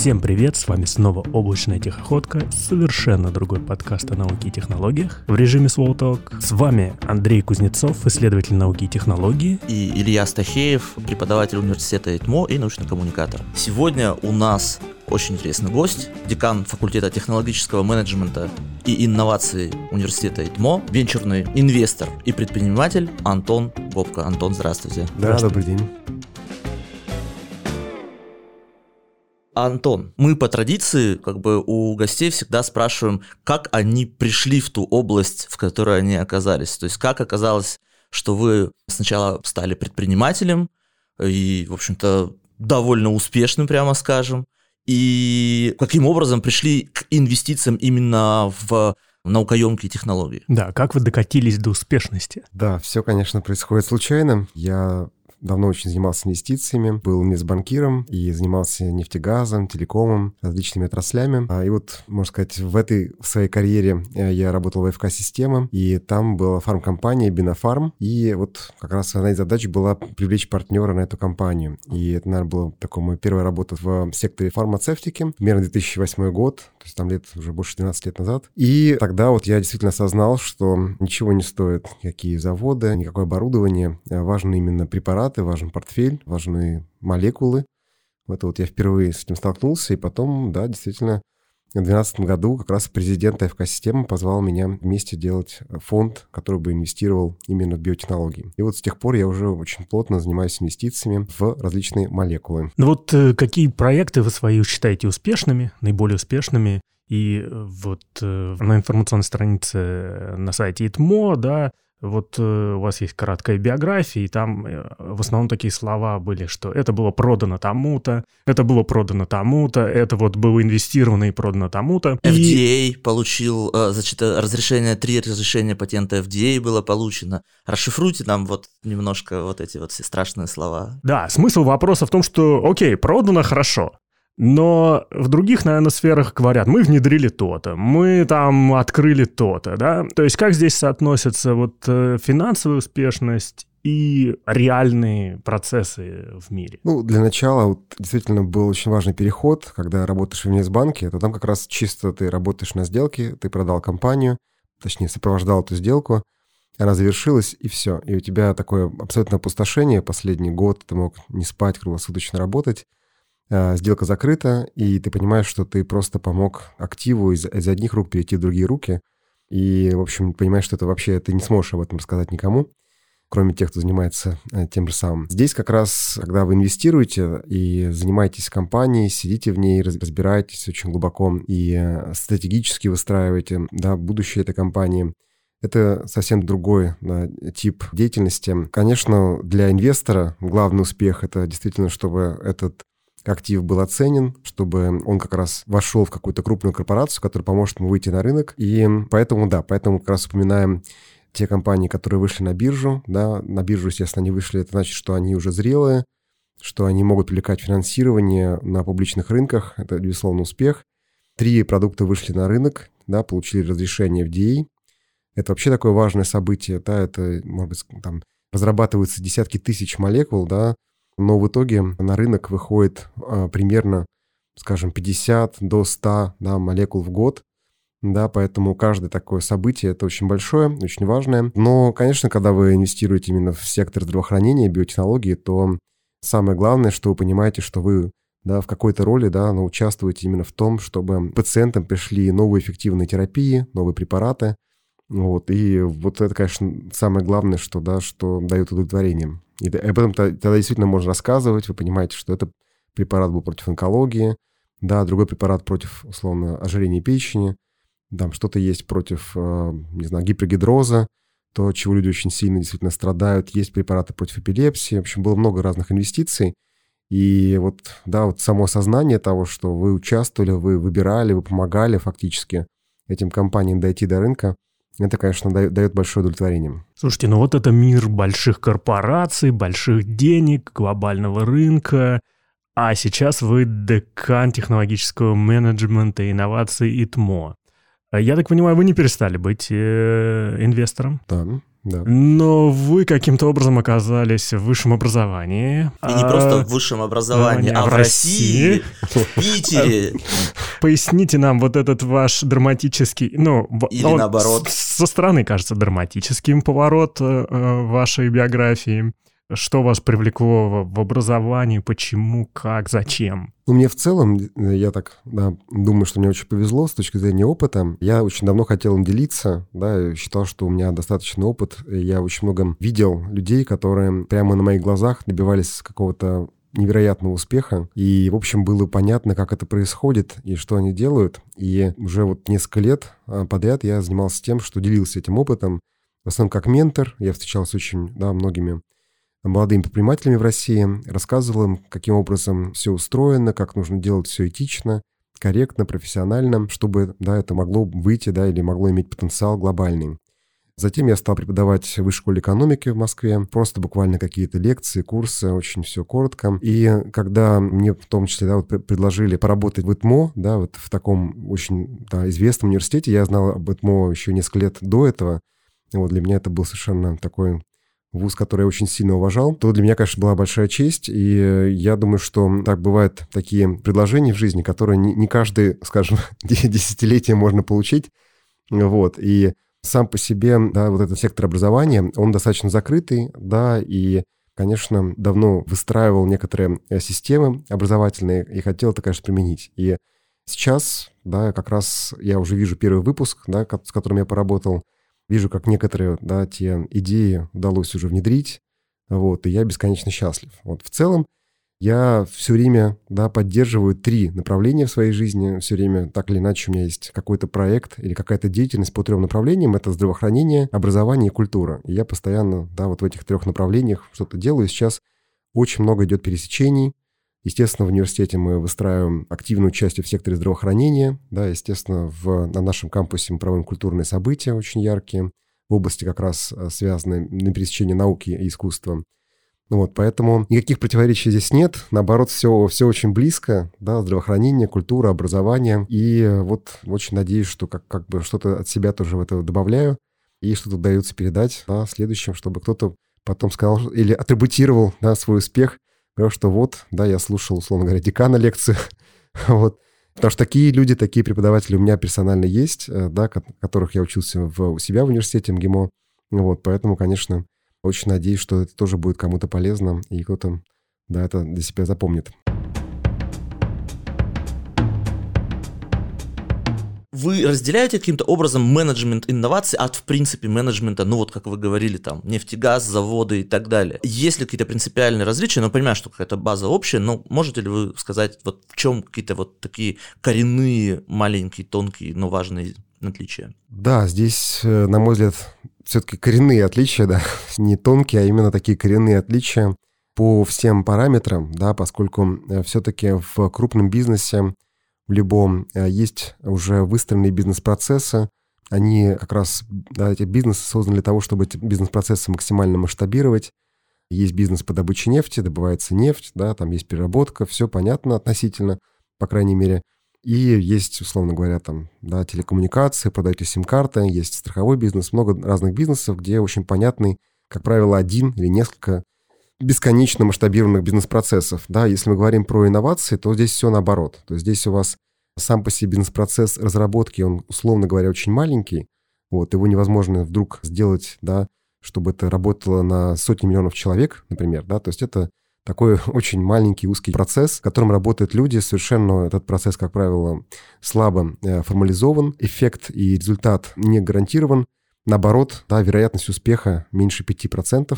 Всем привет, с вами снова «Облачная тихоходка», совершенно другой подкаст о науке и технологиях в режиме Slow Talk. С вами Андрей Кузнецов, исследователь науки и технологии. И Илья Стахеев, преподаватель университета ИТМО и научный коммуникатор. Сегодня у нас очень интересный гость, декан факультета технологического менеджмента и инноваций университета ИТМО, венчурный инвестор и предприниматель Антон Бобко. Антон, здравствуйте. Да, добрый день. Антон, мы по традиции как бы у гостей всегда спрашиваем, как они пришли в ту область, в которой они оказались. То есть как оказалось, что вы сначала стали предпринимателем и, в общем-то, довольно успешным, прямо скажем, и каким образом пришли к инвестициям именно в наукоемкие технологии. Да, как вы докатились до успешности? Да, все, конечно, происходит случайно. Я давно очень занимался инвестициями, был мезбанкиром и занимался нефтегазом, телекомом, различными отраслями. А, и вот, можно сказать, в этой в своей карьере э, я работал в ФК-система, и там была фармкомпания Бинофарм, и вот как раз одна из задач была привлечь партнера на эту компанию. И это, наверное, была такая моя первая работа в секторе фармацевтики, примерно 2008 год, то есть там лет уже больше 12 лет назад. И тогда вот я действительно осознал, что ничего не стоит, какие заводы, никакое оборудование, важно именно препарат, препараты, важен портфель, важны молекулы. Это вот я впервые с этим столкнулся, и потом, да, действительно, в 2012 году как раз президент АФК-системы позвал меня вместе делать фонд, который бы инвестировал именно в биотехнологии. И вот с тех пор я уже очень плотно занимаюсь инвестициями в различные молекулы. Ну вот э, какие проекты вы свои считаете успешными, наиболее успешными? И э, вот э, на информационной странице на сайте ИТМО, да, вот э, у вас есть краткая биография, и там э, в основном такие слова были, что это было продано тому-то, это было продано тому-то, это вот было инвестировано и продано тому-то. FDA и... получил, э, значит, разрешение, три разрешения патента FDA было получено. Расшифруйте нам вот немножко вот эти вот все страшные слова. Да, смысл вопроса в том, что, окей, продано хорошо, но в других, наверное, сферах говорят, мы внедрили то-то, мы там открыли то-то, да? То есть как здесь соотносятся вот э, финансовая успешность и реальные процессы в мире? Ну, для начала вот, действительно был очень важный переход, когда работаешь в инвестбанке, то там как раз чисто ты работаешь на сделке, ты продал компанию, точнее, сопровождал эту сделку, она завершилась, и все. И у тебя такое абсолютное опустошение последний год, ты мог не спать, круглосуточно работать, сделка закрыта, и ты понимаешь, что ты просто помог активу из, из одних рук перейти в другие руки, и, в общем, понимаешь, что это вообще ты не сможешь об этом рассказать никому, кроме тех, кто занимается э, тем же самым. Здесь как раз, когда вы инвестируете и занимаетесь компанией, сидите в ней, разбираетесь очень глубоко и э, стратегически выстраиваете да, будущее этой компании, это совсем другой да, тип деятельности. Конечно, для инвестора главный успех — это действительно, чтобы этот актив был оценен, чтобы он как раз вошел в какую-то крупную корпорацию, которая поможет ему выйти на рынок. И поэтому, да, поэтому как раз упоминаем те компании, которые вышли на биржу, да, на биржу, естественно, они вышли, это значит, что они уже зрелые, что они могут привлекать финансирование на публичных рынках, это, безусловно, успех. Три продукта вышли на рынок, да, получили разрешение FDA. Это вообще такое важное событие, да, это, может быть, там разрабатываются десятки тысяч молекул, да, но в итоге на рынок выходит а, примерно, скажем, 50 до 100 да, молекул в год, да, поэтому каждое такое событие это очень большое, очень важное. Но, конечно, когда вы инвестируете именно в сектор здравоохранения, биотехнологии, то самое главное, что вы понимаете, что вы да, в какой-то роли, да, но участвуете именно в том, чтобы пациентам пришли новые эффективные терапии, новые препараты, вот, и вот это, конечно, самое главное, что, да, что дает удовлетворение. И об этом тогда действительно можно рассказывать, вы понимаете, что это препарат был против онкологии, да, другой препарат против, условно, ожирения печени, там что-то есть против, э, не знаю, гипергидроза, то, чего люди очень сильно действительно страдают, есть препараты против эпилепсии, в общем, было много разных инвестиций, и вот, да, вот само осознание того, что вы участвовали, вы выбирали, вы помогали фактически этим компаниям дойти до рынка – это, конечно, дает, большое удовлетворение. Слушайте, ну вот это мир больших корпораций, больших денег, глобального рынка. А сейчас вы декан технологического менеджмента, инноваций и ТМО. Я так понимаю, вы не перестали быть э, инвестором? Да. Да. Но вы каким-то образом оказались в высшем образовании. И не А, просто в высшем образовании, а в России, в Питере. Поясните нам вот этот ваш драматический, ну, Или он наоборот. с- со стороны кажется драматическим поворот э, э, вашей биографии. Что вас привлекло в, образовании, почему, как, зачем? Ну, мне в целом, э, я так да, думаю, что мне очень повезло с точки зрения опыта. Я очень давно хотел им делиться, да, считал, что у меня достаточный опыт. Я очень много видел людей, которые прямо на моих глазах добивались какого-то невероятного успеха. И, в общем, было понятно, как это происходит и что они делают. И уже вот несколько лет а, подряд я занимался тем, что делился этим опытом. В основном как ментор. Я встречался очень да, многими молодыми предпринимателями в России, рассказывал им, каким образом все устроено, как нужно делать все этично, корректно, профессионально, чтобы да, это могло выйти да, или могло иметь потенциал глобальный. Затем я стал преподавать в высшей школе экономики в Москве. Просто буквально какие-то лекции, курсы, очень все коротко. И когда мне в том числе да, вот пр- предложили поработать в ИТМО, да, вот в таком очень да, известном университете, я знал об ИТМО еще несколько лет до этого. Вот для меня это был совершенно такой вуз, который я очень сильно уважал, то для меня, конечно, была большая честь. И э, я думаю, что так бывают такие предложения в жизни, которые не, каждый, скажем, десятилетие можно получить. Вот. И сам по себе, да, вот этот сектор образования, он достаточно закрытый, да, и, конечно, давно выстраивал некоторые э, системы образовательные и хотел это, конечно, применить. И сейчас, да, как раз я уже вижу первый выпуск, да, с которым я поработал, вижу, как некоторые, да, те идеи удалось уже внедрить, вот, и я бесконечно счастлив. Вот, в целом, я все время, да, поддерживаю три направления в своей жизни, все время так или иначе у меня есть какой-то проект или какая-то деятельность по трем направлениям, это здравоохранение, образование и культура. И я постоянно, да, вот в этих трех направлениях что-то делаю, сейчас очень много идет пересечений, Естественно, в университете мы выстраиваем активное участие в секторе здравоохранения. Да, естественно, в, на нашем кампусе мы проводим культурные события очень яркие в области как раз э, связанные на пересечении науки и искусства. Ну Вот, поэтому никаких противоречий здесь нет. Наоборот, все, все очень близко. Да, здравоохранение, культура, образование. И вот очень надеюсь, что как, как бы что-то от себя тоже в это добавляю. И что-то удается передать да, следующим, чтобы кто-то потом сказал или атрибутировал да, свой успех Говорю, что вот, да, я слушал, условно говоря, декана лекцию, вот. Потому что такие люди, такие преподаватели у меня персонально есть, э, да, ко- которых я учился в, у себя в университете МГИМО. Вот, поэтому, конечно, очень надеюсь, что это тоже будет кому-то полезно, и кто-то, да, это для себя запомнит. Вы разделяете каким-то образом менеджмент инноваций от, в принципе, менеджмента, ну вот как вы говорили, там, нефтегаз, заводы и так далее. Есть ли какие-то принципиальные различия? Ну, понимаю, что какая-то база общая, но можете ли вы сказать, вот в чем какие-то вот такие коренные, маленькие, тонкие, но важные отличия? Да, здесь, э, на мой взгляд, все-таки коренные отличия, да, не тонкие, а именно такие коренные отличия по всем параметрам, да, поскольку все-таки в крупном бизнесе в любом э, есть уже выстроенные бизнес-процессы, они как раз, да, эти бизнесы созданы для того, чтобы эти бизнес-процессы максимально масштабировать. Есть бизнес по добыче нефти, добывается нефть, да, там есть переработка, все понятно относительно, по крайней мере. И есть, условно говоря, там, да, телекоммуникации, продаете сим-карты, есть страховой бизнес, много разных бизнесов, где очень понятный, как правило, один или несколько бесконечно масштабированных бизнес-процессов. Да, если мы говорим про инновации, то здесь все наоборот. То есть здесь у вас сам по себе бизнес-процесс разработки, он, условно говоря, очень маленький. Вот, его невозможно вдруг сделать, да, чтобы это работало на сотни миллионов человек, например, да, то есть это такой очень маленький узкий процесс, в котором работают люди, совершенно этот процесс, как правило, слабо э, формализован, эффект и результат не гарантирован, наоборот, да, вероятность успеха меньше 5%,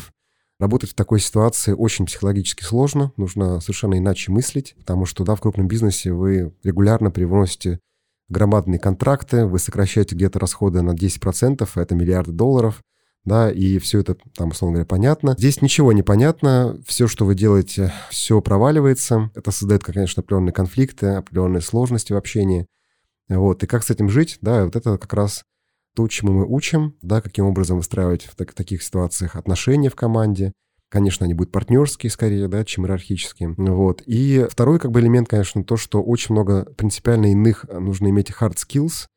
Работать в такой ситуации очень психологически сложно, нужно совершенно иначе мыслить, потому что да, в крупном бизнесе вы регулярно привносите громадные контракты, вы сокращаете где-то расходы на 10%, а это миллиарды долларов, да, и все это там, условно говоря, понятно. Здесь ничего не понятно, все, что вы делаете, все проваливается, это создает, конечно, определенные конфликты, определенные сложности в общении, вот, и как с этим жить, да, вот это как раз то, чему мы учим, да, каким образом выстраивать в так- таких ситуациях отношения в команде. Конечно, они будут партнерские скорее, да, чем иерархические. Вот. И второй как бы элемент, конечно, то, что очень много принципиально иных нужно иметь hard skills,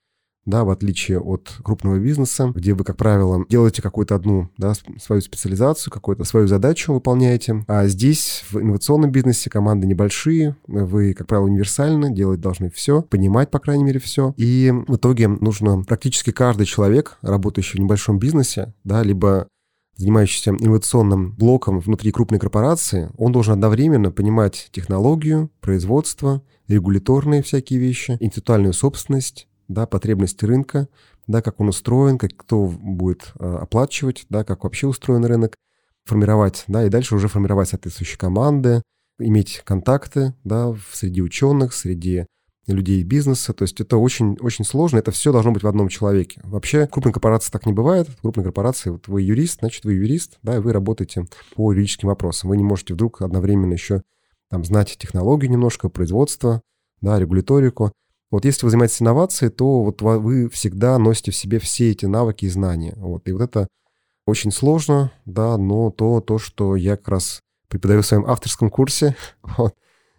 да, в отличие от крупного бизнеса, где вы, как правило, делаете какую-то одну, да, свою специализацию, какую-то свою задачу выполняете. А здесь, в инновационном бизнесе, команды небольшие, вы, как правило, универсальны, делать должны все, понимать, по крайней мере, все. И в итоге нужно практически каждый человек, работающий в небольшом бизнесе, да, либо занимающийся инновационным блоком внутри крупной корпорации, он должен одновременно понимать технологию, производство, регуляторные всякие вещи, интеллектуальную собственность, да, потребности рынка, да, как он устроен, как кто будет э, оплачивать, да, как вообще устроен рынок, формировать, да, и дальше уже формировать соответствующие команды, иметь контакты, да, среди ученых, среди людей бизнеса. То есть это очень, очень сложно, это все должно быть в одном человеке. Вообще крупной корпорации так не бывает. В крупной корпорации вот вы юрист, значит, вы юрист, да, и вы работаете по юридическим вопросам. Вы не можете вдруг одновременно еще там, знать технологию немножко, производство, да, регуляторику. Вот если вы занимаетесь инновацией, то вот вы всегда носите в себе все эти навыки и знания. Вот. И вот это очень сложно, да, но то, то, что я как раз преподаю в своем авторском курсе, вот,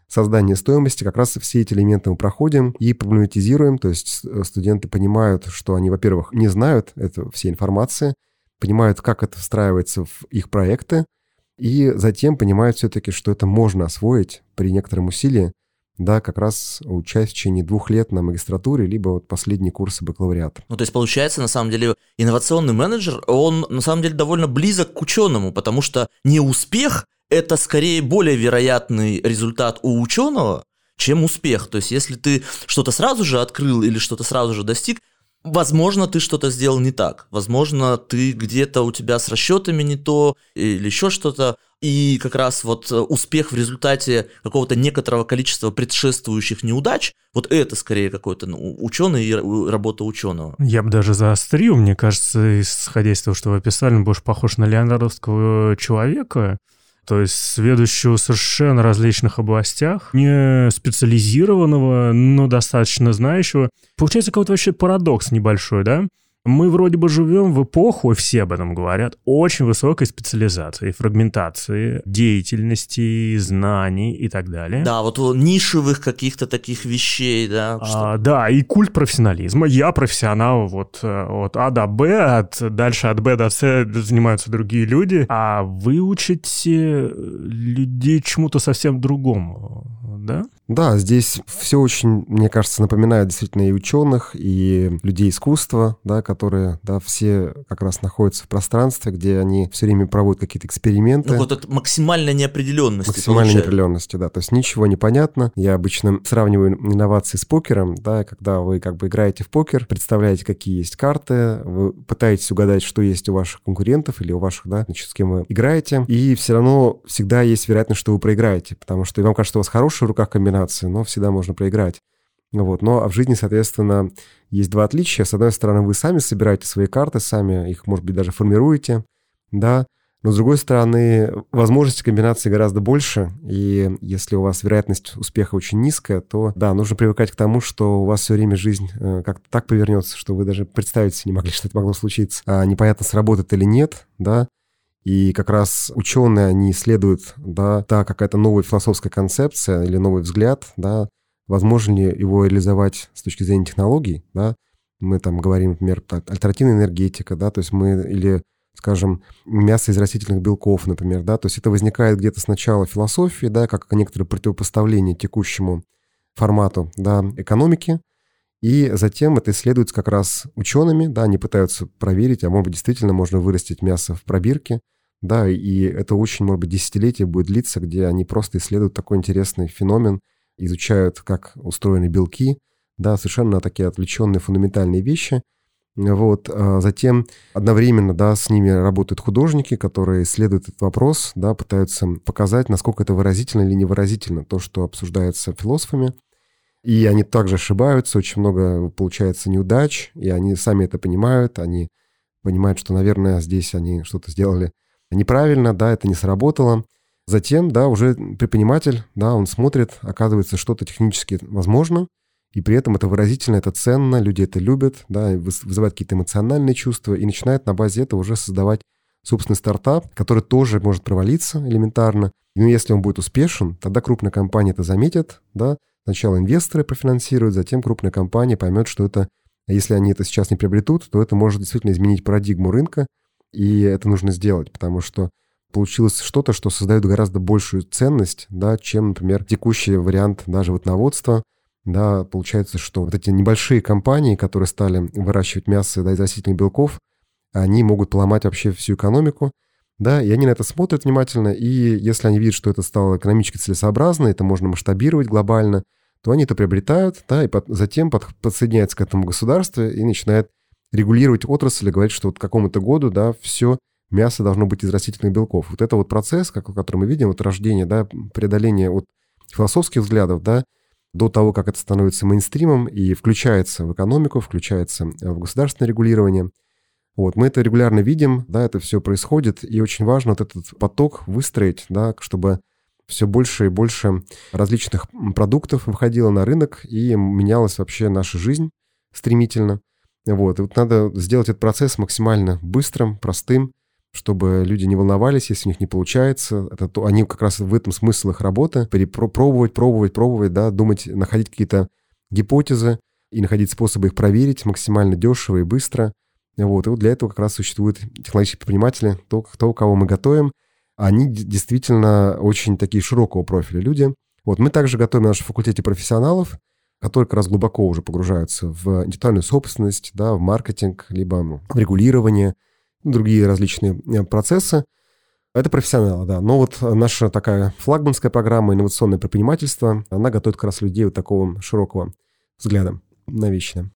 создание стоимости, как раз все эти элементы мы проходим и проблематизируем, то есть э, студенты понимают, что они, во-первых, не знают это, всей информации, понимают, как это встраивается в их проекты, и затем понимают все-таки, что это можно освоить при некотором усилии, да, как раз учась в течение двух лет на магистратуре, либо вот последние курсы бакалавриата. Ну, то есть, получается, на самом деле, инновационный менеджер, он, на самом деле, довольно близок к ученому, потому что не успех – это скорее более вероятный результат у ученого, чем успех. То есть, если ты что-то сразу же открыл или что-то сразу же достиг, Возможно, ты что-то сделал не так. Возможно, ты где-то у тебя с расчетами не то или еще что-то. И как раз вот э, успех в результате какого-то некоторого количества предшествующих неудач, вот это скорее какой-то ну, ученый и работа ученого. Я бы даже заострил, мне кажется, исходя из того, что вы описали, он больше похож на леонардовского человека, то есть сведущего в совершенно различных областях, не специализированного, но достаточно знающего. Получается какой-то вообще парадокс небольшой, да? Мы вроде бы живем в эпоху, и все об этом говорят, очень высокой специализации, фрагментации деятельности, знаний и так далее. Да, вот нишевых каких-то таких вещей, да. А, да, и культ профессионализма. Я профессионал вот э, от А до Б, от, дальше от Б до С занимаются другие люди, а вы учите людей чему-то совсем другому, да? Да, здесь все очень, мне кажется, напоминает действительно и ученых, и людей искусства, да, которые, да, все как раз находятся в пространстве, где они все время проводят какие-то эксперименты. Ну, вот это максимальная неопределенность. Максимальная неопределенности, да, то есть ничего не понятно. Я обычно сравниваю инновации с покером, да, когда вы как бы играете в покер, представляете, какие есть карты, вы пытаетесь угадать, что есть у ваших конкурентов или у ваших, да, значит, с кем вы играете, и все равно всегда есть вероятность, что вы проиграете, потому что вам кажется, у вас хорошая в руках комбинация, комбинации, но всегда можно проиграть. Вот. Но в жизни, соответственно, есть два отличия. С одной стороны, вы сами собираете свои карты, сами их, может быть, даже формируете, да, но с другой стороны, возможности комбинации гораздо больше, и если у вас вероятность успеха очень низкая, то да, нужно привыкать к тому, что у вас все время жизнь э, как-то так повернется, что вы даже представить себе не могли, что это могло случиться. А непонятно, сработает или нет, да, и как раз ученые, они исследуют, да, та какая-то новая философская концепция или новый взгляд, да, возможно ли его реализовать с точки зрения технологий, да. Мы там говорим, например, альтернативная энергетика, да, то есть мы или скажем, мясо из растительных белков, например, да, то есть это возникает где-то сначала в философии, да, как некоторое противопоставление текущему формату, да, экономики, и затем это исследуется как раз учеными, да, они пытаются проверить, а может быть действительно можно вырастить мясо в пробирке, да, и это очень, может быть, десятилетие будет длиться, где они просто исследуют такой интересный феномен, изучают, как устроены белки, да, совершенно такие отвлеченные фундаментальные вещи. Вот. А затем одновременно, да, с ними работают художники, которые исследуют этот вопрос, да, пытаются показать, насколько это выразительно или невыразительно, то, что обсуждается философами. И они также ошибаются, очень много получается неудач, и они сами это понимают, они понимают, что, наверное, здесь они что-то сделали неправильно, да, это не сработало. Затем, да, уже предприниматель, да, он смотрит, оказывается, что-то технически возможно, и при этом это выразительно, это ценно, люди это любят, да, вызывает какие-то эмоциональные чувства, и начинает на базе этого уже создавать собственный стартап, который тоже может провалиться элементарно. Но если он будет успешен, тогда крупная компания это заметит, да, сначала инвесторы профинансируют, затем крупная компания поймет, что это Если они это сейчас не приобретут, то это может действительно изменить парадигму рынка, и это нужно сделать, потому что получилось что-то, что создает гораздо большую ценность, да, чем, например, текущий вариант даже животноводства. Да, получается, что вот эти небольшие компании, которые стали выращивать мясо да, из растительных белков, они могут поломать вообще всю экономику, да, и они на это смотрят внимательно, и если они видят, что это стало экономически целесообразно, это можно масштабировать глобально, то они это приобретают, да, и под, затем под, подсоединяются к этому государству и начинают регулировать отрасль и говорить, что вот к какому-то году, да, все мясо должно быть из растительных белков. Вот это вот процесс, как, который мы видим, вот рождение, да, преодоление от философских взглядов, да, до того, как это становится мейнстримом и включается в экономику, включается в государственное регулирование – вот, мы это регулярно видим, да, это все происходит, и очень важно вот этот поток выстроить, да, чтобы все больше и больше различных продуктов выходило на рынок, и менялась вообще наша жизнь стремительно. Вот, и вот надо сделать этот процесс максимально быстрым, простым, чтобы люди не волновались, если у них не получается. Это, то, они как раз в этом смысл их работы. Пробовать, пробовать, пробовать, да, думать, находить какие-то гипотезы и находить способы их проверить максимально дешево и быстро – вот, и вот для этого как раз существуют технологические предприниматели, то, кто, кого мы готовим. Они действительно очень такие широкого профиля люди. Вот мы также готовим на нашем факультете профессионалов, которые как раз глубоко уже погружаются в интеллектуальную собственность, да, в маркетинг, либо ну, в регулирование, другие различные э, процессы. Это профессионалы, да. Но вот наша такая флагманская программа инновационное предпринимательство, она готовит как раз людей вот такого широкого взгляда на вещи.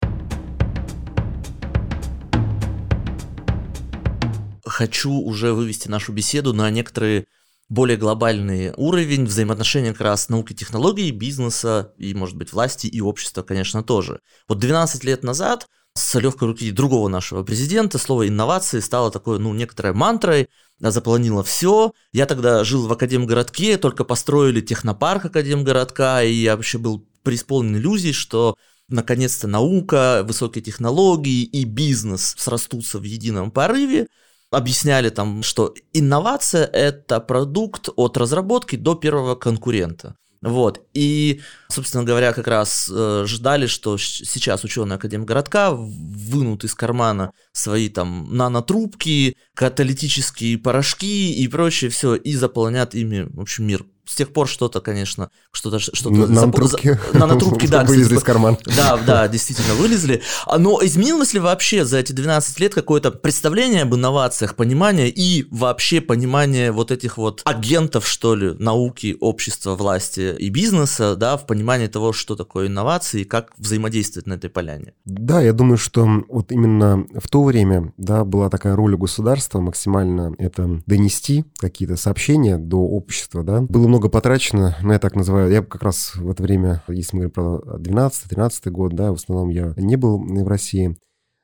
хочу уже вывести нашу беседу на некоторые более глобальный уровень взаимоотношения как раз науки, технологий, бизнеса и, может быть, власти и общества, конечно, тоже. Вот 12 лет назад с легкой руки другого нашего президента слово инновации стало такой, ну, некоторой мантрой, запланило все. Я тогда жил в Академгородке, только построили технопарк Академгородка, и я вообще был преисполнен иллюзий, что наконец-то наука, высокие технологии и бизнес срастутся в едином порыве объясняли там, что инновация — это продукт от разработки до первого конкурента. Вот. И, собственно говоря, как раз э, ждали, что сейчас ученые Академгородка вынут из кармана свои там нанотрубки, каталитические порошки и прочее все, и заполонят ими, в общем, мир с тех пор что-то, конечно, что-то... что-то нанотрубки. Нанотрубки, да. Вылезли из кармана. Да, да, действительно, вылезли. А, но изменилось ли вообще за эти 12 лет какое-то представление об инновациях, понимание и вообще понимание вот этих вот агентов, что ли, науки, общества, власти и бизнеса, да, в понимании того, что такое инновации и как взаимодействовать на этой поляне? Да, я думаю, что вот именно в то время, да, была такая роль у государства максимально это донести какие-то сообщения до общества, да. Было много много потрачено, ну, я так называю, я как раз в это время, если мы говорим про 12-13 год, да, в основном я не был в России,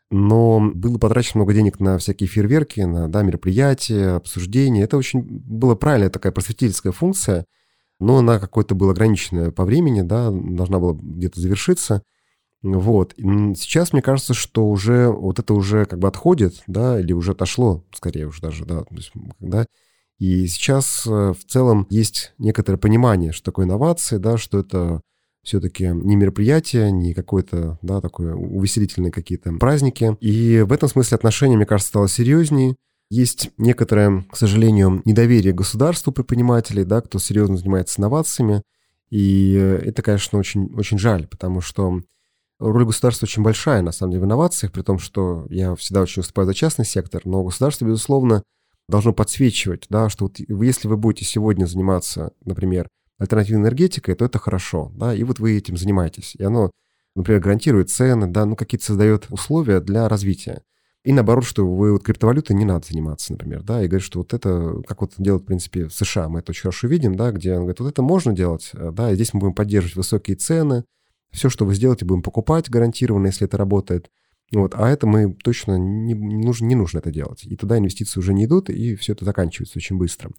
но было потрачено много денег на всякие фейерверки, на да, мероприятия, обсуждения. Это очень было правильная такая просветительская функция, но она какой-то была ограниченная по времени, да, должна была где-то завершиться. Вот. Сейчас мне кажется, что уже вот это уже как бы отходит, да, или уже отошло, скорее уже даже, да, то есть, когда и сейчас э, в целом есть некоторое понимание, что такое инновации, да, что это все-таки не мероприятие, не какое-то, да, такое увеселительные какие-то праздники. И в этом смысле отношение, мне кажется, стало серьезнее. Есть некоторое, к сожалению, недоверие государству предпринимателей, да, кто серьезно занимается инновациями. И это, конечно, очень, очень жаль, потому что роль государства очень большая, на самом деле, в инновациях, при том, что я всегда очень выступаю за частный сектор, но государство, безусловно, должно подсвечивать, да, что вот если вы будете сегодня заниматься, например, альтернативной энергетикой, то это хорошо, да, и вот вы этим занимаетесь, и оно, например, гарантирует цены, да, ну какие-то создает условия для развития. И наоборот, что вы вот криптовалютой не надо заниматься, например, да, и говорит, что вот это, как вот делают, в принципе, в США, мы это очень хорошо видим, да, где он говорит, вот это можно делать, э, да, и здесь мы будем поддерживать высокие цены, все, что вы сделаете, будем покупать гарантированно, если это работает. Вот, а это мы точно не, не, нужно, не нужно это делать. И туда инвестиции уже не идут, и все это заканчивается очень быстро.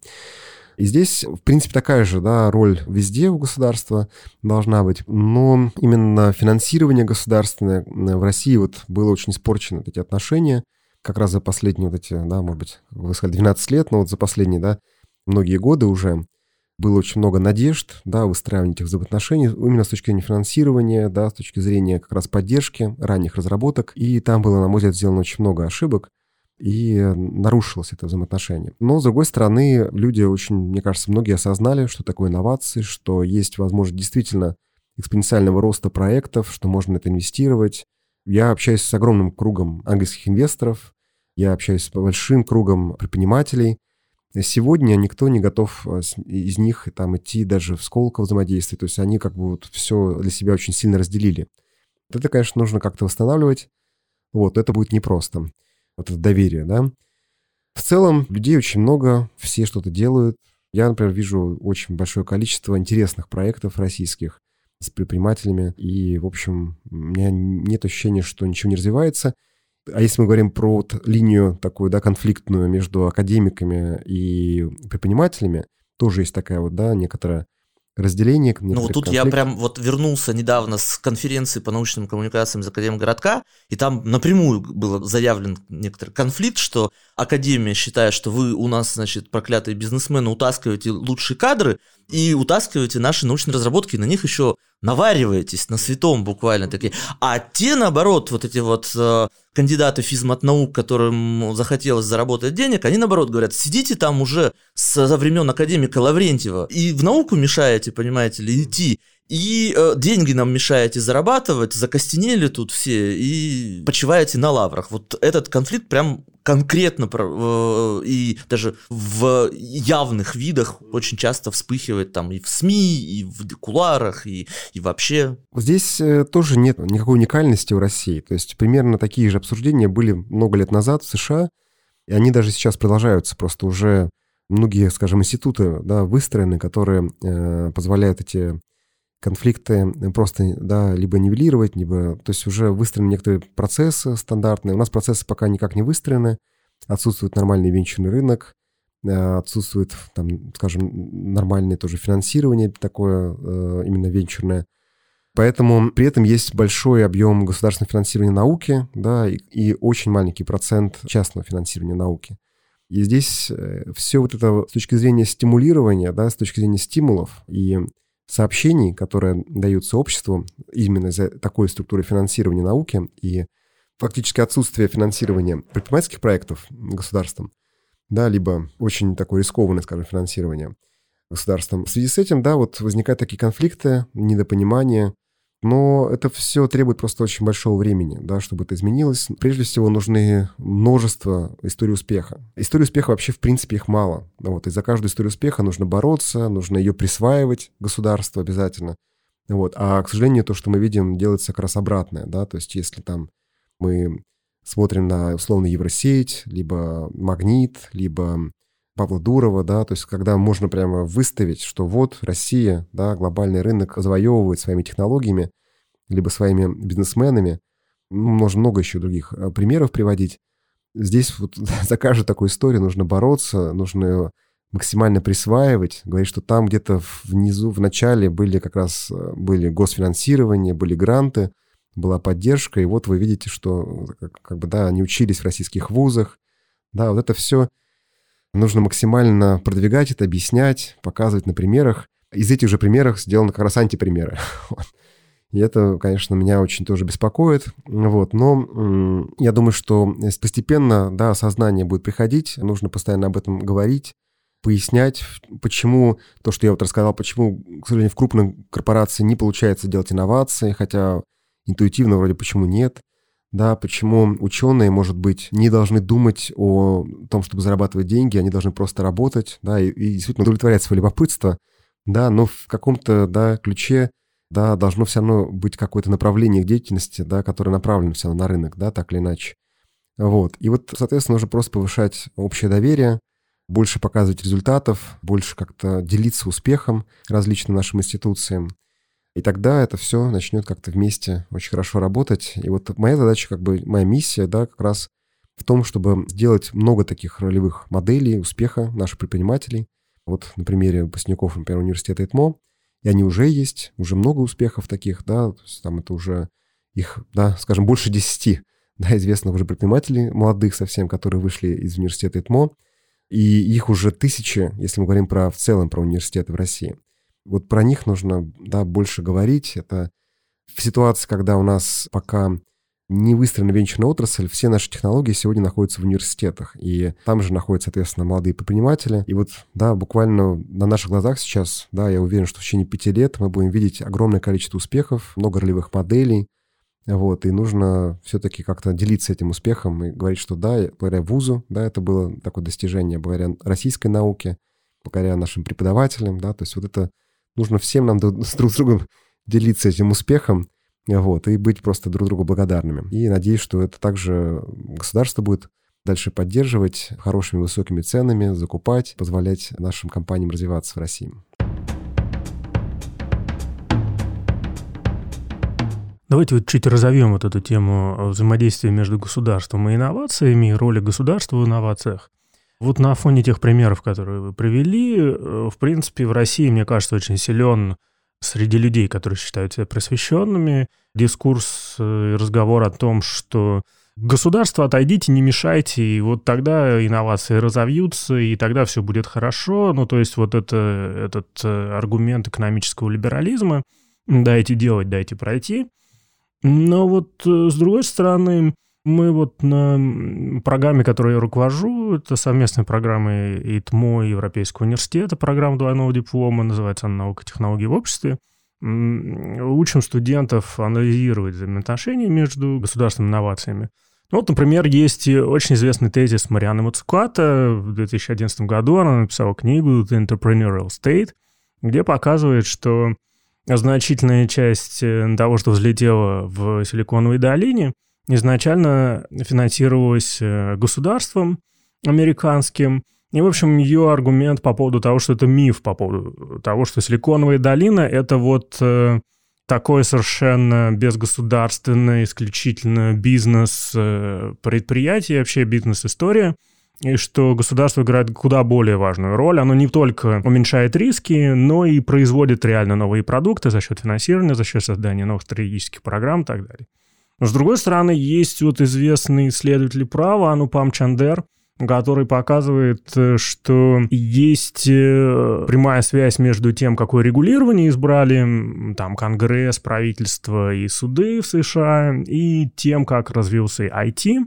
И здесь, в принципе, такая же да, роль везде у государства должна быть. Но именно финансирование государственное в России вот было очень испорчено, эти отношения. Как раз за последние вот эти, да, может быть, вы сказали 12 лет, но вот за последние, да, многие годы уже было очень много надежд, да, выстраивания этих взаимоотношений именно с точки зрения финансирования, да, с точки зрения как раз поддержки ранних разработок. И там было, на мой взгляд, сделано очень много ошибок, и нарушилось это взаимоотношение. Но, с другой стороны, люди очень, мне кажется, многие осознали, что такое инновации, что есть возможность действительно экспоненциального роста проектов, что можно это инвестировать. Я общаюсь с огромным кругом английских инвесторов, я общаюсь с большим кругом предпринимателей, Сегодня никто не готов а, из них там идти даже в сколково взаимодействие. То есть они как бы вот все для себя очень сильно разделили. Это, конечно, нужно как-то восстанавливать. Вот, это будет непросто. Вот это доверие, да. В целом, людей очень много, все что-то делают. Я, например, вижу очень большое количество интересных проектов российских с предпринимателями. И, в общем, у меня нет ощущения, что ничего не развивается. А если мы говорим про вот линию такую, да, конфликтную между академиками и предпринимателями, тоже есть такая вот, да, некоторая разделение. Ну, вот тут конфликт. я прям вот вернулся недавно с конференции по научным коммуникациям из Академгородка, и там напрямую был заявлен некоторый конфликт, что Академия считает, что вы у нас, значит, проклятые бизнесмены, утаскиваете лучшие кадры и утаскиваете наши научные разработки, и на них еще навариваетесь на святом буквально такие. А те, наоборот, вот эти вот э, кандидаты физмат-наук, которым захотелось заработать денег, они, наоборот, говорят, сидите там уже со времен академика Лаврентьева и в науку мешаете, понимаете ли, идти. И э, деньги нам мешаете зарабатывать, закостенели тут все и почиваете на лаврах. Вот этот конфликт прям конкретно э, и даже в явных видах очень часто вспыхивает там и в СМИ, и в куларах, и, и вообще. Здесь э, тоже нет никакой уникальности у России. То есть примерно такие же обсуждения были много лет назад в США, и они даже сейчас продолжаются. Просто уже многие, скажем, институты да, выстроены, которые э, позволяют эти конфликты просто, да, либо нивелировать, либо, то есть уже выстроены некоторые процессы стандартные. У нас процессы пока никак не выстроены, отсутствует нормальный венчурный рынок, э, отсутствует, там, скажем, нормальное тоже финансирование такое, э, именно венчурное. Поэтому при этом есть большой объем государственного финансирования науки, да, и, и очень маленький процент частного финансирования науки. И здесь э, все вот это с точки зрения стимулирования, да, с точки зрения стимулов и сообщений, которые даются обществу именно из-за такой структуры финансирования науки и фактически отсутствие финансирования предпринимательских проектов государством, да, либо очень такое рискованное, скажем, финансирование государством. В связи с этим, да, вот возникают такие конфликты, недопонимания, но это все требует просто очень большого времени, да, чтобы это изменилось. Прежде всего, нужны множество историй успеха. Истории успеха вообще, в принципе, их мало. Вот, и за каждую историю успеха нужно бороться, нужно ее присваивать государству обязательно. Вот. А, к сожалению, то, что мы видим, делается как раз обратное. Да? То есть если там мы смотрим на условно Евросеть, либо Магнит, либо Павла Дурова, да, то есть когда можно прямо выставить, что вот Россия, да, глобальный рынок завоевывает своими технологиями, либо своими бизнесменами, ну, можно много еще других э, примеров приводить. Здесь вот за каждую такую историю нужно бороться, нужно ее максимально присваивать, говорить, что там где-то внизу, в начале были как раз э, были госфинансирование, были гранты, была поддержка, и вот вы видите, что как, как бы, да, они учились в российских вузах, да, вот это все Нужно максимально продвигать это, объяснять, показывать на примерах. Из этих же примеров сделаны как раз антипримеры. И это, конечно, меня очень тоже беспокоит. Вот. Но я думаю, что постепенно да, осознание будет приходить, нужно постоянно об этом говорить, пояснять, почему то, что я вот рассказал, почему, к сожалению, в крупной корпорации не получается делать инновации, хотя интуитивно вроде почему нет да, почему ученые, может быть, не должны думать о том, чтобы зарабатывать деньги, они должны просто работать, да, и, и действительно удовлетворять свое любопытство, да, но в каком-то, да, ключе, да, должно все равно быть какое-то направление деятельности, да, которое направлено все равно на рынок, да, так или иначе. Вот. И вот, соответственно, нужно просто повышать общее доверие, больше показывать результатов, больше как-то делиться успехом различным нашим институциям. И тогда это все начнет как-то вместе очень хорошо работать. И вот моя задача, как бы моя миссия, да, как раз в том, чтобы сделать много таких ролевых моделей успеха наших предпринимателей. Вот на примере выпускников, например, университета ИТМО, и они уже есть, уже много успехов таких, да, то есть там это уже их, да, скажем, больше десяти, да, известных уже предпринимателей, молодых совсем, которые вышли из университета ИТМО. и их уже тысячи, если мы говорим про в целом про университеты в России. Вот про них нужно да, больше говорить. Это в ситуации, когда у нас пока не выстроена венчурная отрасль, все наши технологии сегодня находятся в университетах. И там же находятся, соответственно, молодые предприниматели. И вот, да, буквально на наших глазах сейчас, да, я уверен, что в течение пяти лет мы будем видеть огромное количество успехов, много ролевых моделей, вот, и нужно все-таки как-то делиться этим успехом и говорить, что да, благодаря вузу, да, это было такое достижение, благодаря российской науке, благодаря нашим преподавателям, да, то есть вот это нужно всем нам друг с другом делиться этим успехом, вот, и быть просто друг другу благодарными. И надеюсь, что это также государство будет дальше поддерживать хорошими высокими ценами, закупать, позволять нашим компаниям развиваться в России. Давайте вот чуть разовьем вот эту тему взаимодействия между государством и инновациями, роли государства в инновациях. Вот на фоне тех примеров, которые вы привели, э, в принципе, в России, мне кажется, очень силен среди людей, которые считают себя просвещенными, дискурс и разговор о том, что государство отойдите, не мешайте, и вот тогда инновации разовьются, и тогда все будет хорошо. Ну, то есть вот это, этот э, аргумент экономического либерализма «дайте делать, дайте пройти». Но вот э, с другой стороны, мы вот на программе, которой я руковожу, это совместная программа ИТМО и Европейского университета, программа двойного диплома, называется она «Наука, технологии в обществе». Учим студентов анализировать взаимоотношения между государственными инновациями. Ну, вот, например, есть очень известный тезис Марианы Мацуката. В 2011 году она написала книгу «The Entrepreneurial State», где показывает, что значительная часть э, того, что взлетело в Силиконовой долине – изначально финансировалась э, государством американским. И, в общем, ее аргумент по поводу того, что это миф, по поводу того, что Силиконовая долина — это вот э, такое совершенно безгосударственное, исключительно бизнес-предприятие, э, вообще бизнес-история, и что государство играет куда более важную роль. Оно не только уменьшает риски, но и производит реально новые продукты за счет финансирования, за счет создания новых стратегических программ и так далее. Но, с другой стороны, есть вот известный исследователь права Анупам Чандер, который показывает, э, что есть э, прямая связь между тем, какое регулирование избрали, там, Конгресс, правительство и суды в США, и тем, как развился IT.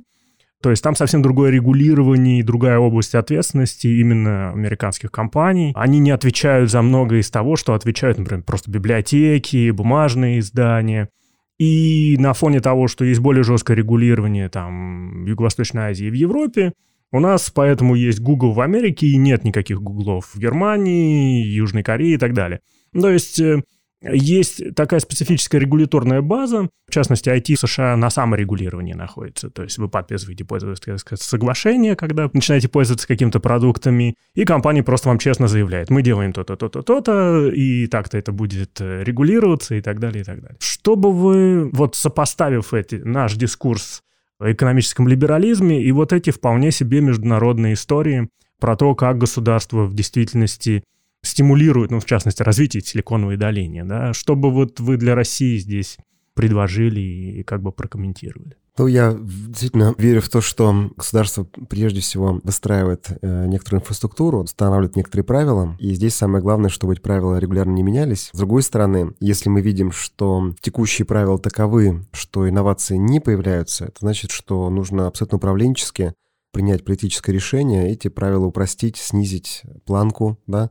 То есть там совсем другое регулирование и другая область ответственности именно американских компаний. Они не отвечают за многое из того, что отвечают, например, просто библиотеки, бумажные издания – и на фоне того, что есть более жесткое регулирование там в Юго-Восточной Азии и в Европе, у нас поэтому есть Google в Америке и нет никаких Гуглов в Германии, Южной Корее и так далее. То есть э, есть такая специфическая регуляторная база, в частности, IT США на саморегулировании находится. То есть вы подписываете пользовательское соглашение, когда начинаете пользоваться какими-то продуктами, и компания просто вам честно заявляет, мы делаем то-то, то-то, то-то, и так-то это будет э, регулироваться и так далее, и так далее. Чтобы вы, вот сопоставив эти, наш дискурс о экономическом либерализме и вот эти вполне себе международные истории про то, как государство в действительности стимулирует, ну, в частности, развитие Силиконовой долины, да, чтобы вот вы для России здесь предложили и как бы прокомментировали? Ну, я действительно верю в то, что государство прежде всего выстраивает э, некоторую инфраструктуру, устанавливает некоторые правила, и здесь самое главное, чтобы эти правила регулярно не менялись. С другой стороны, если мы видим, что текущие правила таковы, что инновации не появляются, это значит, что нужно абсолютно управленчески принять политическое решение, эти правила упростить, снизить планку, да,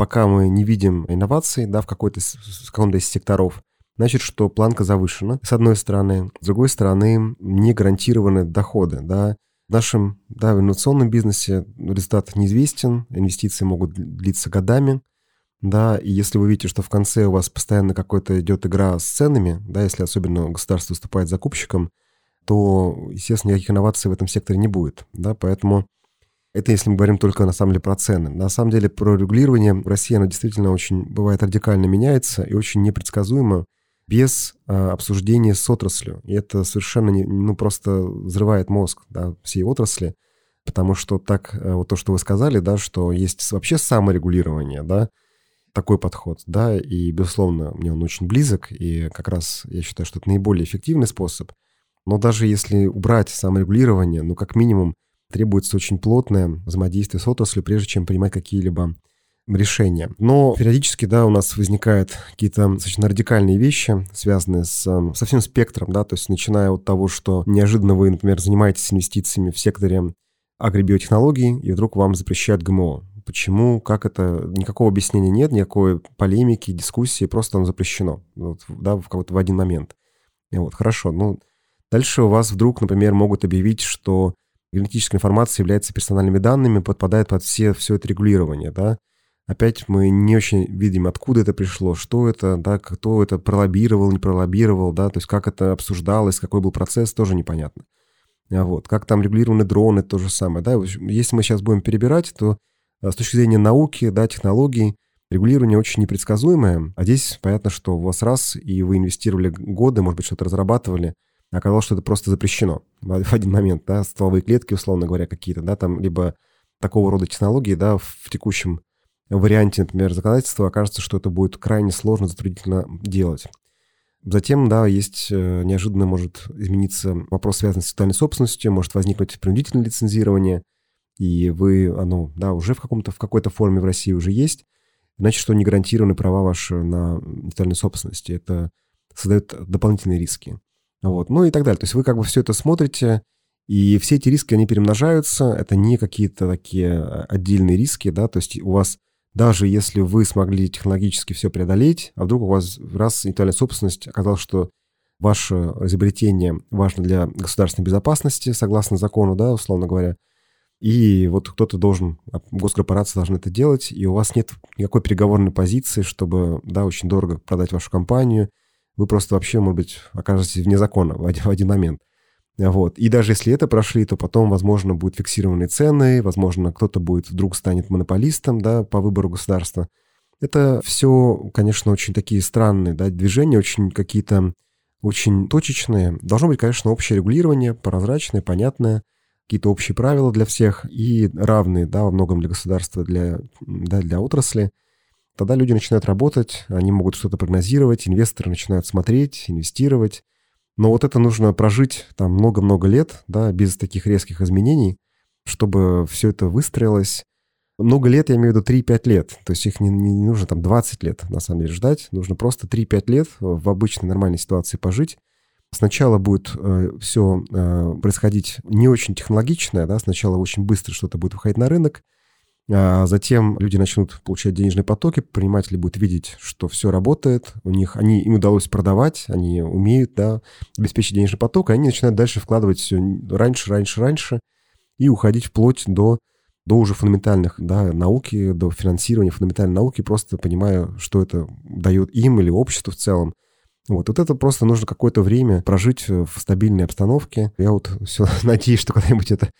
пока мы не видим инноваций да, в, какой-то, в каком-то из секторов, значит, что планка завышена, с одной стороны. С другой стороны, не гарантированы доходы. Да. В нашем да, в инновационном бизнесе результат неизвестен, инвестиции могут длиться годами, да, и если вы видите, что в конце у вас постоянно какой-то идет игра с ценами, да, если особенно государство выступает закупщиком, то, естественно, никаких инноваций в этом секторе не будет, да, поэтому это если мы говорим только на самом деле про цены. На самом деле про регулирование в России оно действительно очень бывает радикально меняется и очень непредсказуемо без а, обсуждения с отраслью. И это совершенно не, ну, просто взрывает мозг да, всей отрасли, потому что так, а, вот то, что вы сказали, да, что есть вообще саморегулирование, да, такой подход, да, и, безусловно, мне он очень близок, и как раз я считаю, что это наиболее эффективный способ. Но даже если убрать саморегулирование, ну, как минимум, требуется очень плотное взаимодействие с отраслью, прежде чем принимать какие-либо решения. Но периодически, да, у нас возникают какие-то достаточно радикальные вещи, связанные с, эм, со всем спектром, да, то есть начиная от того, что неожиданно вы, например, занимаетесь инвестициями в секторе агробиотехнологий, и вдруг вам запрещают ГМО. Почему, как это, никакого объяснения нет, никакой полемики, дискуссии, просто оно запрещено, вот, да, в в один момент. Вот, хорошо, ну, дальше у вас вдруг, например, могут объявить, что генетическая информация является персональными данными, подпадает под все, все это регулирование, да, опять мы не очень видим, откуда это пришло, что это, да, кто это пролоббировал, не пролоббировал, да, то есть как это обсуждалось, какой был процесс, тоже непонятно. А вот, как там регулированы дроны, то же самое, да, если мы сейчас будем перебирать, то а, с точки зрения науки, да, технологий, регулирование очень непредсказуемое, а здесь понятно, что у вас раз, и вы инвестировали годы, может быть, что-то разрабатывали, оказалось, что это просто запрещено в один момент, да, стволовые клетки, условно говоря, какие-то, да, там, либо такого рода технологии, да, в текущем варианте, например, законодательства окажется, что это будет крайне сложно, затруднительно делать. Затем, да, есть э, неожиданно может измениться вопрос, связанный с социальной собственностью, может возникнуть принудительное лицензирование, и вы, оно, да, уже в, каком-то, в какой-то форме в России уже есть, значит, что не гарантированы права ваши на интеллектуальной собственности. Это создает дополнительные риски. Вот. Ну и так далее. То есть вы как бы все это смотрите, и все эти риски, они перемножаются. Это не какие-то такие а, отдельные риски, да, то есть у вас даже если вы смогли технологически все преодолеть, а вдруг у вас раз интеллектуальная собственность оказалось, что ваше изобретение важно для государственной безопасности, согласно закону, да, условно говоря, и вот кто-то должен, а, госкорпорация должна это делать, и у вас нет никакой переговорной позиции, чтобы, да, очень дорого продать вашу компанию, вы просто вообще, может быть, окажетесь вне закона в один, в один момент. Вот. И даже если это прошли, то потом, возможно, будут фиксированные цены, возможно, кто-то будет вдруг станет монополистом да, по выбору государства. Это все, конечно, очень такие странные да, движения, очень какие-то очень точечные. Должно быть, конечно, общее регулирование, прозрачное, понятное, какие-то общие правила для всех и равные, да, во многом для государства, для, да, для отрасли. Тогда люди начинают работать, они могут что-то прогнозировать, инвесторы начинают смотреть, инвестировать, но вот это нужно прожить там много-много лет, да, без таких резких изменений, чтобы все это выстроилось. Много лет, я имею в виду 3-5 лет. То есть их не, не нужно там 20 лет, на самом деле, ждать. Нужно просто 3-5 лет в обычной нормальной ситуации пожить. Сначала будет э, все э, происходить не очень технологичное, да, сначала очень быстро что-то будет выходить на рынок, а затем люди начнут получать денежные потоки, предприниматели будут видеть, что все работает, у них, они, им удалось продавать, они умеют да, обеспечить денежный поток, и они начинают дальше вкладывать все раньше, раньше, раньше и уходить вплоть до, до уже фундаментальных да, науки, до финансирования фундаментальной науки, просто понимая, что это дает им или обществу в целом. Вот, вот это просто нужно какое-то время прожить в стабильной обстановке. Я вот все надеюсь, что когда-нибудь это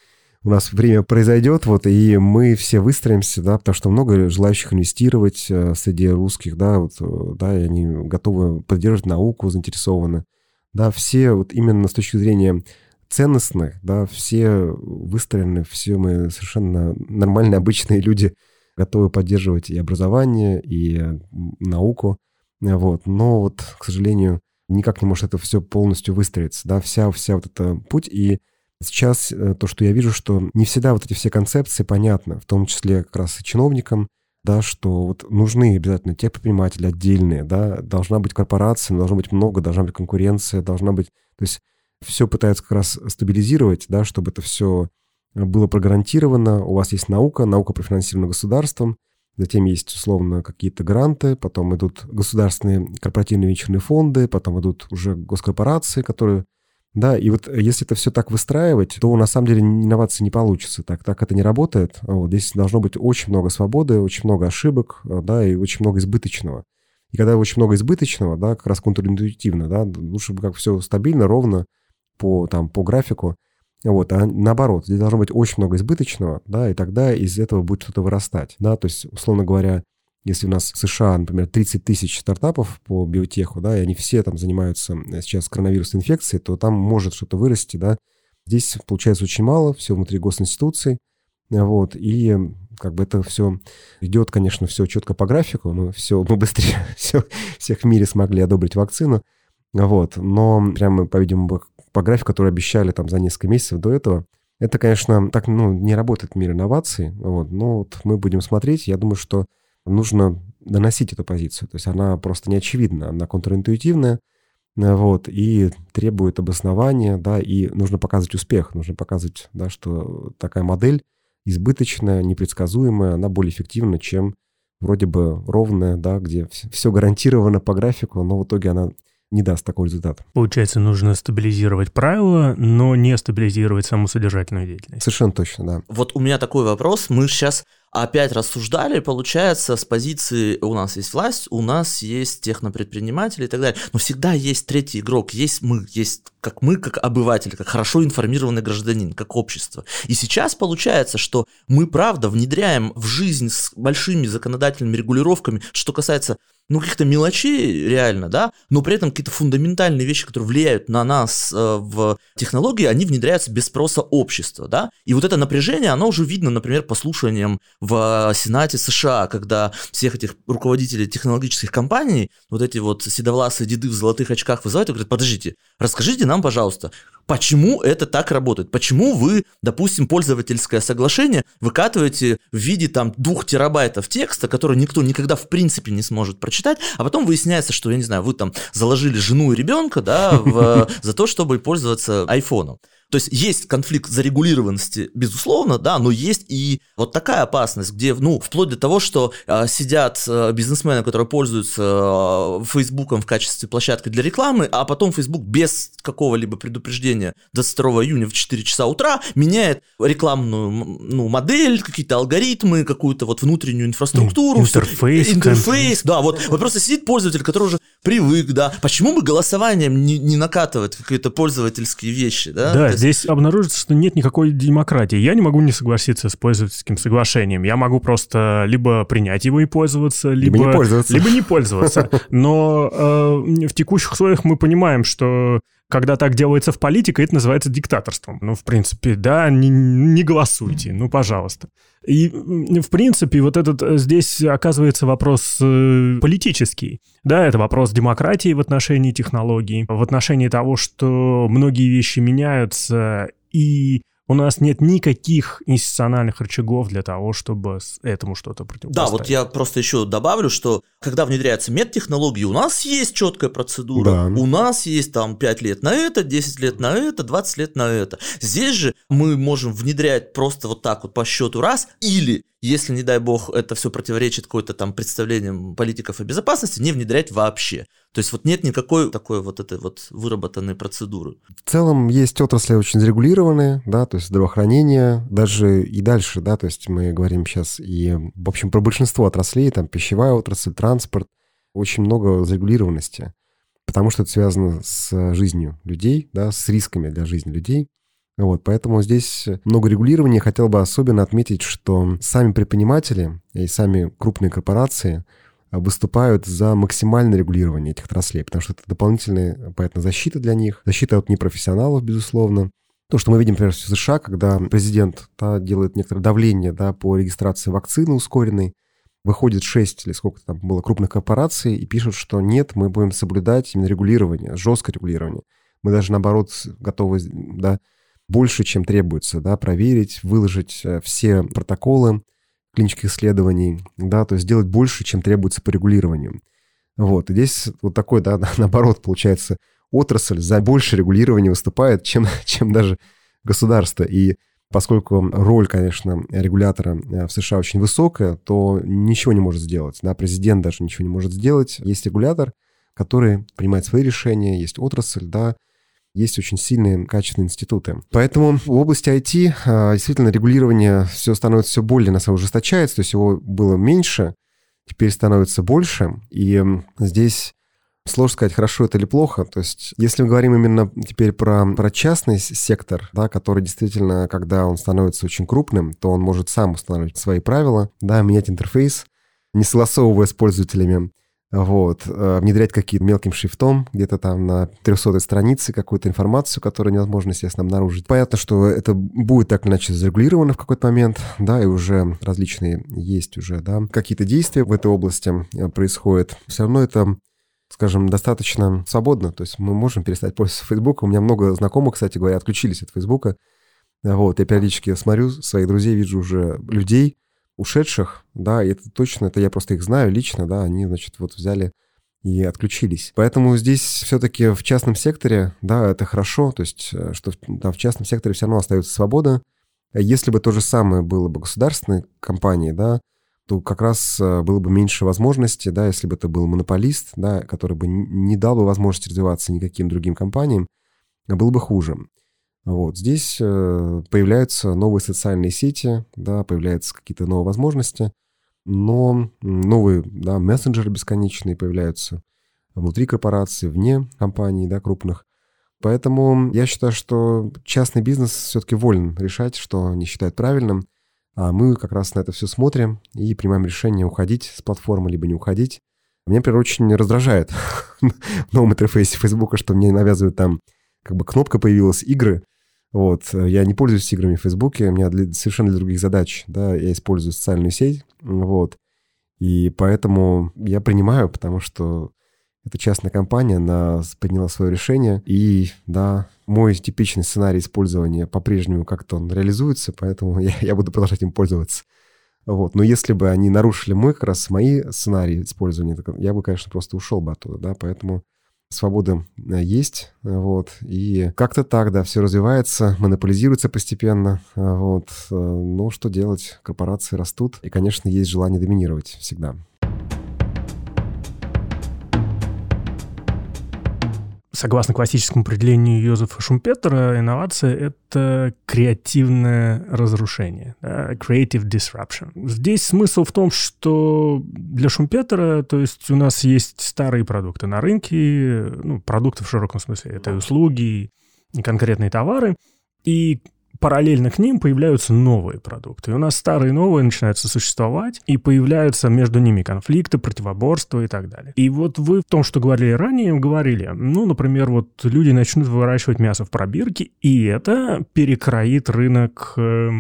у нас время произойдет, вот, и мы все выстроимся, да, потому что много желающих инвестировать э, среди русских, да, вот, э, да, и они готовы поддерживать науку, заинтересованы. Да, все вот именно с точки зрения ценностных, да, все выстроены, все мы совершенно нормальные, обычные люди, готовы поддерживать и образование, и науку, вот, но вот, к сожалению, никак не может это все полностью выстроиться, да, вся, вся вот эта путь, и Сейчас э, то, что я вижу, что не всегда вот эти все концепции понятны, в том числе как раз и чиновникам, да, что вот нужны обязательно те предприниматели отдельные, да, должна быть корпорация, должно быть много, должна быть конкуренция, должна быть... То есть все пытаются как раз стабилизировать, да, чтобы это все было прогарантировано. У вас есть наука, наука профинансирована государством, затем есть условно какие-то гранты, потом идут государственные корпоративные венчурные фонды, потом идут уже госкорпорации, которые да, и вот э, если это все так выстраивать, то на самом деле инновации не получится. Так, так это не работает. Вот, здесь должно быть очень много свободы, очень много ошибок, э, да, и очень много избыточного. И когда очень много избыточного, да, как раз контринтуитивно, да, лучше бы как все стабильно, ровно по, там, по графику, вот, а наоборот, здесь должно быть очень много избыточного, да, и тогда из этого будет что-то вырастать, да, то есть, условно говоря, если у нас в США, например, 30 тысяч стартапов по биотеху, да, и они все там занимаются э, сейчас коронавирусной инфекцией, то там может что-то вырасти, да. Здесь получается очень мало, все внутри госинституций, вот, и как бы это все идет, конечно, все четко по графику, мы все, мы быстрее все, всех в мире смогли одобрить вакцину, вот, но прямо, по-видимому, по графику, который обещали там за несколько месяцев до этого, Это, конечно, так ну, не работает в мире инноваций, вот, но вот мы будем смотреть. Я думаю, что нужно доносить эту позицию. То есть она просто не очевидна, она контринтуитивная, вот, и требует обоснования, да, и нужно показывать успех, нужно показывать, да, что такая модель избыточная, непредсказуемая, она более эффективна, чем вроде бы ровная, да, где все гарантировано по графику, но в итоге она не даст такой результат. Получается, нужно стабилизировать правила, но не стабилизировать саму содержательную деятельность. Совершенно точно, да. Вот у меня такой вопрос. Мы сейчас опять рассуждали, получается, с позиции у нас есть власть, у нас есть технопредприниматели и так далее. Но всегда есть третий игрок, есть мы, есть как мы, как обыватели, как хорошо информированный гражданин, как общество. И сейчас получается, что мы, правда, внедряем в жизнь с большими законодательными регулировками, что касается ну, каких-то мелочей реально, да, но при этом какие-то фундаментальные вещи, которые влияют на нас э, в технологии, они внедряются без спроса общества, да, и вот это напряжение, оно уже видно, например, по слушаниям в Сенате США, когда всех этих руководителей технологических компаний, вот эти вот седовласые деды в золотых очках вызывают и говорят, подождите, расскажите нам, пожалуйста, почему это так работает? Почему вы, допустим, пользовательское соглашение выкатываете в виде там двух терабайтов текста, который никто никогда в принципе не сможет прочитать, а потом выясняется, что, я не знаю, вы там заложили жену и ребенка, да, в, за то, чтобы пользоваться айфоном. То есть есть конфликт зарегулированности, безусловно, да, но есть и вот такая опасность, где, ну, вплоть до того, что э, сидят э, бизнесмены, которые пользуются э, Фейсбуком в качестве площадки для рекламы, а потом Facebook без какого-либо предупреждения 22 июня в 4 часа утра меняет рекламную ну, модель, какие-то алгоритмы, какую-то вот внутреннюю инфраструктуру. Интерфейс. Интерфейс, да, вот, вот просто сидит пользователь, который уже привык, да. Почему бы голосованием не, не накатывать какие-то пользовательские вещи, да? Да, здесь обнаружится, что нет никакой демократии. Я не могу не согласиться с пользовательским соглашением. Я могу просто либо принять его и пользоваться, либо, либо не пользоваться. Либо не пользоваться. Но э, в текущих условиях мы понимаем, что когда так делается в политике, это называется диктаторством. Ну, в принципе, да, не, не голосуйте, ну, пожалуйста. И, в принципе, вот этот э, здесь оказывается вопрос э, политический. Да, это вопрос демократии в отношении технологий, в отношении того, что многие вещи меняются, и у нас нет никаких институциональных рычагов для того, чтобы этому что-то противопоставить. Да, вот я просто еще добавлю, что когда внедряется медтехнологии, у нас есть четкая процедура, да. у нас есть там 5 лет на это, 10 лет на это, 20 лет на это. Здесь же мы можем внедрять просто вот так вот по счету раз, или если, не дай бог, это все противоречит какой-то там представлениям политиков о безопасности, не внедрять вообще. То есть вот нет никакой такой вот этой вот выработанной процедуры. В целом есть отрасли очень зарегулированные, да, то есть здравоохранение, даже и дальше, да, то есть мы говорим сейчас и, в общем, про большинство отраслей, там пищевая отрасль, транспорт, очень много зарегулированности, потому что это связано с жизнью людей, да, с рисками для жизни людей. Вот, поэтому здесь много регулирования. Хотел бы особенно отметить, что сами предприниматели и сами крупные корпорации выступают за максимальное регулирование этих отраслей, потому что это дополнительная, поэтому, защита для них, защита от непрофессионалов, безусловно. То, что мы видим, например, в США, когда президент да, делает некоторое давление да, по регистрации вакцины ускоренной, выходит 6 или сколько там было крупных корпораций и пишут, что нет, мы будем соблюдать именно регулирование, жесткое регулирование. Мы даже, наоборот, готовы да, больше, чем требуется, да, проверить, выложить э, все протоколы клинических исследований, да, то есть сделать больше, чем требуется по регулированию. Вот, и здесь вот такой, да, наоборот, получается, отрасль за больше регулирования выступает, чем, чем даже государство. И поскольку роль, конечно, регулятора э, в США очень высокая, то ничего не может сделать. Да, президент даже ничего не может сделать. Есть регулятор, который принимает свои решения, есть отрасль, да, есть очень сильные качественные институты. Поэтому в области IT а, действительно регулирование все становится все более, на самом деле, ужесточается, то есть его было меньше, теперь становится больше, и здесь Сложно сказать, хорошо это или плохо. То есть, если мы говорим именно теперь про, про частный сектор, да, который действительно, когда он становится очень крупным, то он может сам устанавливать свои правила, да, менять интерфейс, не согласовывая с пользователями вот, э, внедрять какие-то мелким шрифтом, где-то там на 300 странице какую-то информацию, которую невозможно, естественно, обнаружить. Понятно, что это будет так или иначе зарегулировано в какой-то момент, да, и уже различные есть уже, да, какие-то действия в этой области э, происходят. Все равно это скажем, достаточно свободно. То есть мы можем перестать пользоваться Фейсбуком. У меня много знакомых, кстати говоря, отключились от Фейсбука Вот, я периодически смотрю своих друзей, вижу уже людей, ушедших, да, и это точно, это я просто их знаю лично, да, они, значит, вот взяли и отключились. Поэтому здесь все-таки в частном секторе, да, это хорошо, то есть, э, что там в частном секторе все равно остается свобода. Если бы то же самое было бы государственной компанией, да, то как раз э, было бы меньше возможностей, да, если бы это был монополист, да, который бы не дал бы возможности развиваться никаким другим компаниям, было бы хуже. Вот здесь э, появляются новые социальные сети, да, появляются какие-то новые возможности, но новые да, мессенджеры бесконечные появляются внутри корпорации, вне компаний да, крупных. Поэтому я считаю, что частный бизнес все-таки волен решать, что они считают правильным, а мы как раз на это все смотрим и принимаем решение уходить с платформы, либо не уходить. Меня, например, очень раздражает в новом интерфейсе Facebook, что мне навязывают там как бы кнопка появилась игры. Вот, я не пользуюсь играми в Фейсбуке, у меня для, совершенно для других задач, да, я использую социальную сеть, вот, и поэтому я принимаю, потому что это частная компания, она приняла свое решение, и, да, мой типичный сценарий использования по-прежнему как-то он реализуется, поэтому я, я буду продолжать им пользоваться. Вот. Но если бы они нарушили мой, как раз мои сценарии использования, я бы, конечно, просто ушел бы оттуда, да, поэтому свобода э, есть, вот, и как-то так, да, все развивается, монополизируется постепенно, вот, э, ну, что делать, корпорации растут, и, конечно, есть желание доминировать всегда. Согласно классическому определению Йозефа Шумпетера, инновация — это креативное разрушение, да, creative disruption. Здесь смысл в том, что для Шумпетера, то есть у нас есть старые продукты на рынке, ну, продукты в широком смысле, это и услуги, и конкретные товары, и параллельно к ним появляются новые продукты. И у нас старые и новые начинают существовать, и появляются между ними конфликты, противоборства и так далее. И вот вы в том, что говорили ранее, говорили, ну, например, вот люди начнут выращивать мясо в пробирке, и это перекроит рынок э,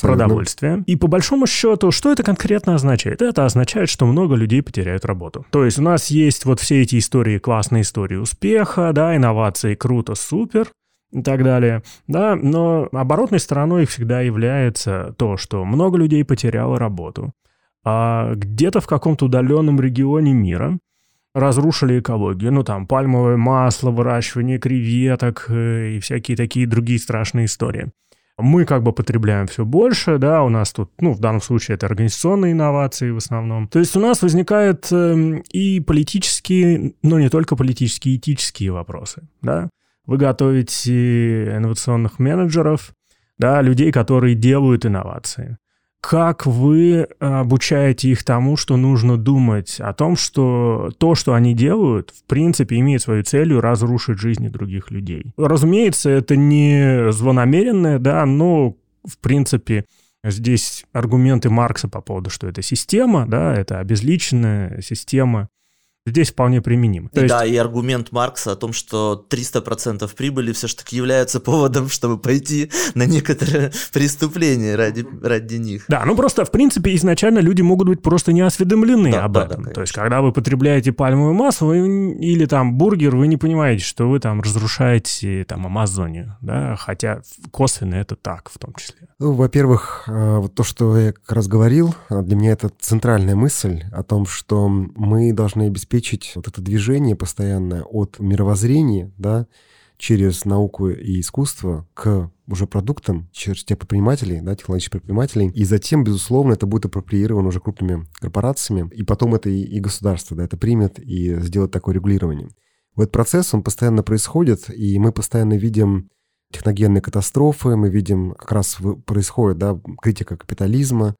продовольствия. И по большому счету, что это конкретно означает? Это означает, что много людей потеряют работу. То есть у нас есть вот все эти истории, классные истории успеха, да, инновации, круто, супер, и так далее. Да, но оборотной стороной всегда является то, что много людей потеряло работу, а где-то в каком-то удаленном регионе мира разрушили экологию. Ну, там, пальмовое масло, выращивание креветок э, и всякие такие другие страшные истории. Мы как бы потребляем все больше, да, у нас тут, ну, в данном случае это организационные инновации в основном. То есть у нас возникают э, и политические, но не только политические, этические вопросы, да вы готовите инновационных менеджеров, да, людей, которые делают инновации. Как вы обучаете их тому, что нужно думать о том, что то, что они делают, в принципе, имеет свою целью разрушить жизни других людей? Разумеется, это не злонамеренное, да, но, в принципе, здесь аргументы Маркса по поводу, что это система, да, это обезличенная система, здесь вполне применим. То есть... Да, и аргумент Маркса о том, что 300% прибыли все-таки являются поводом, чтобы пойти на некоторые преступления ради, ради них. Да, ну просто, в принципе, изначально люди могут быть просто не осведомлены да, об да, этом. Да, То есть, когда вы потребляете пальмовое масло вы, или там бургер, вы не понимаете, что вы там разрушаете там Амазонию, да, хотя косвенно это так в том числе. Ну, во-первых, э, вот то, что я как раз говорил, для меня это центральная мысль о том, что мы должны обеспечить обеспечить вот это движение постоянное от мировоззрения, да, через науку и искусство к уже продуктам, через тех предпринимателей, да, технологических предпринимателей. И затем, безусловно, это будет апроприировано уже крупными корпорациями. И потом это и, и государство, да, это примет и сделает такое регулирование. В этот процесс, он постоянно происходит, и мы постоянно видим техногенные катастрофы, мы видим, как раз происходит, да, критика капитализма,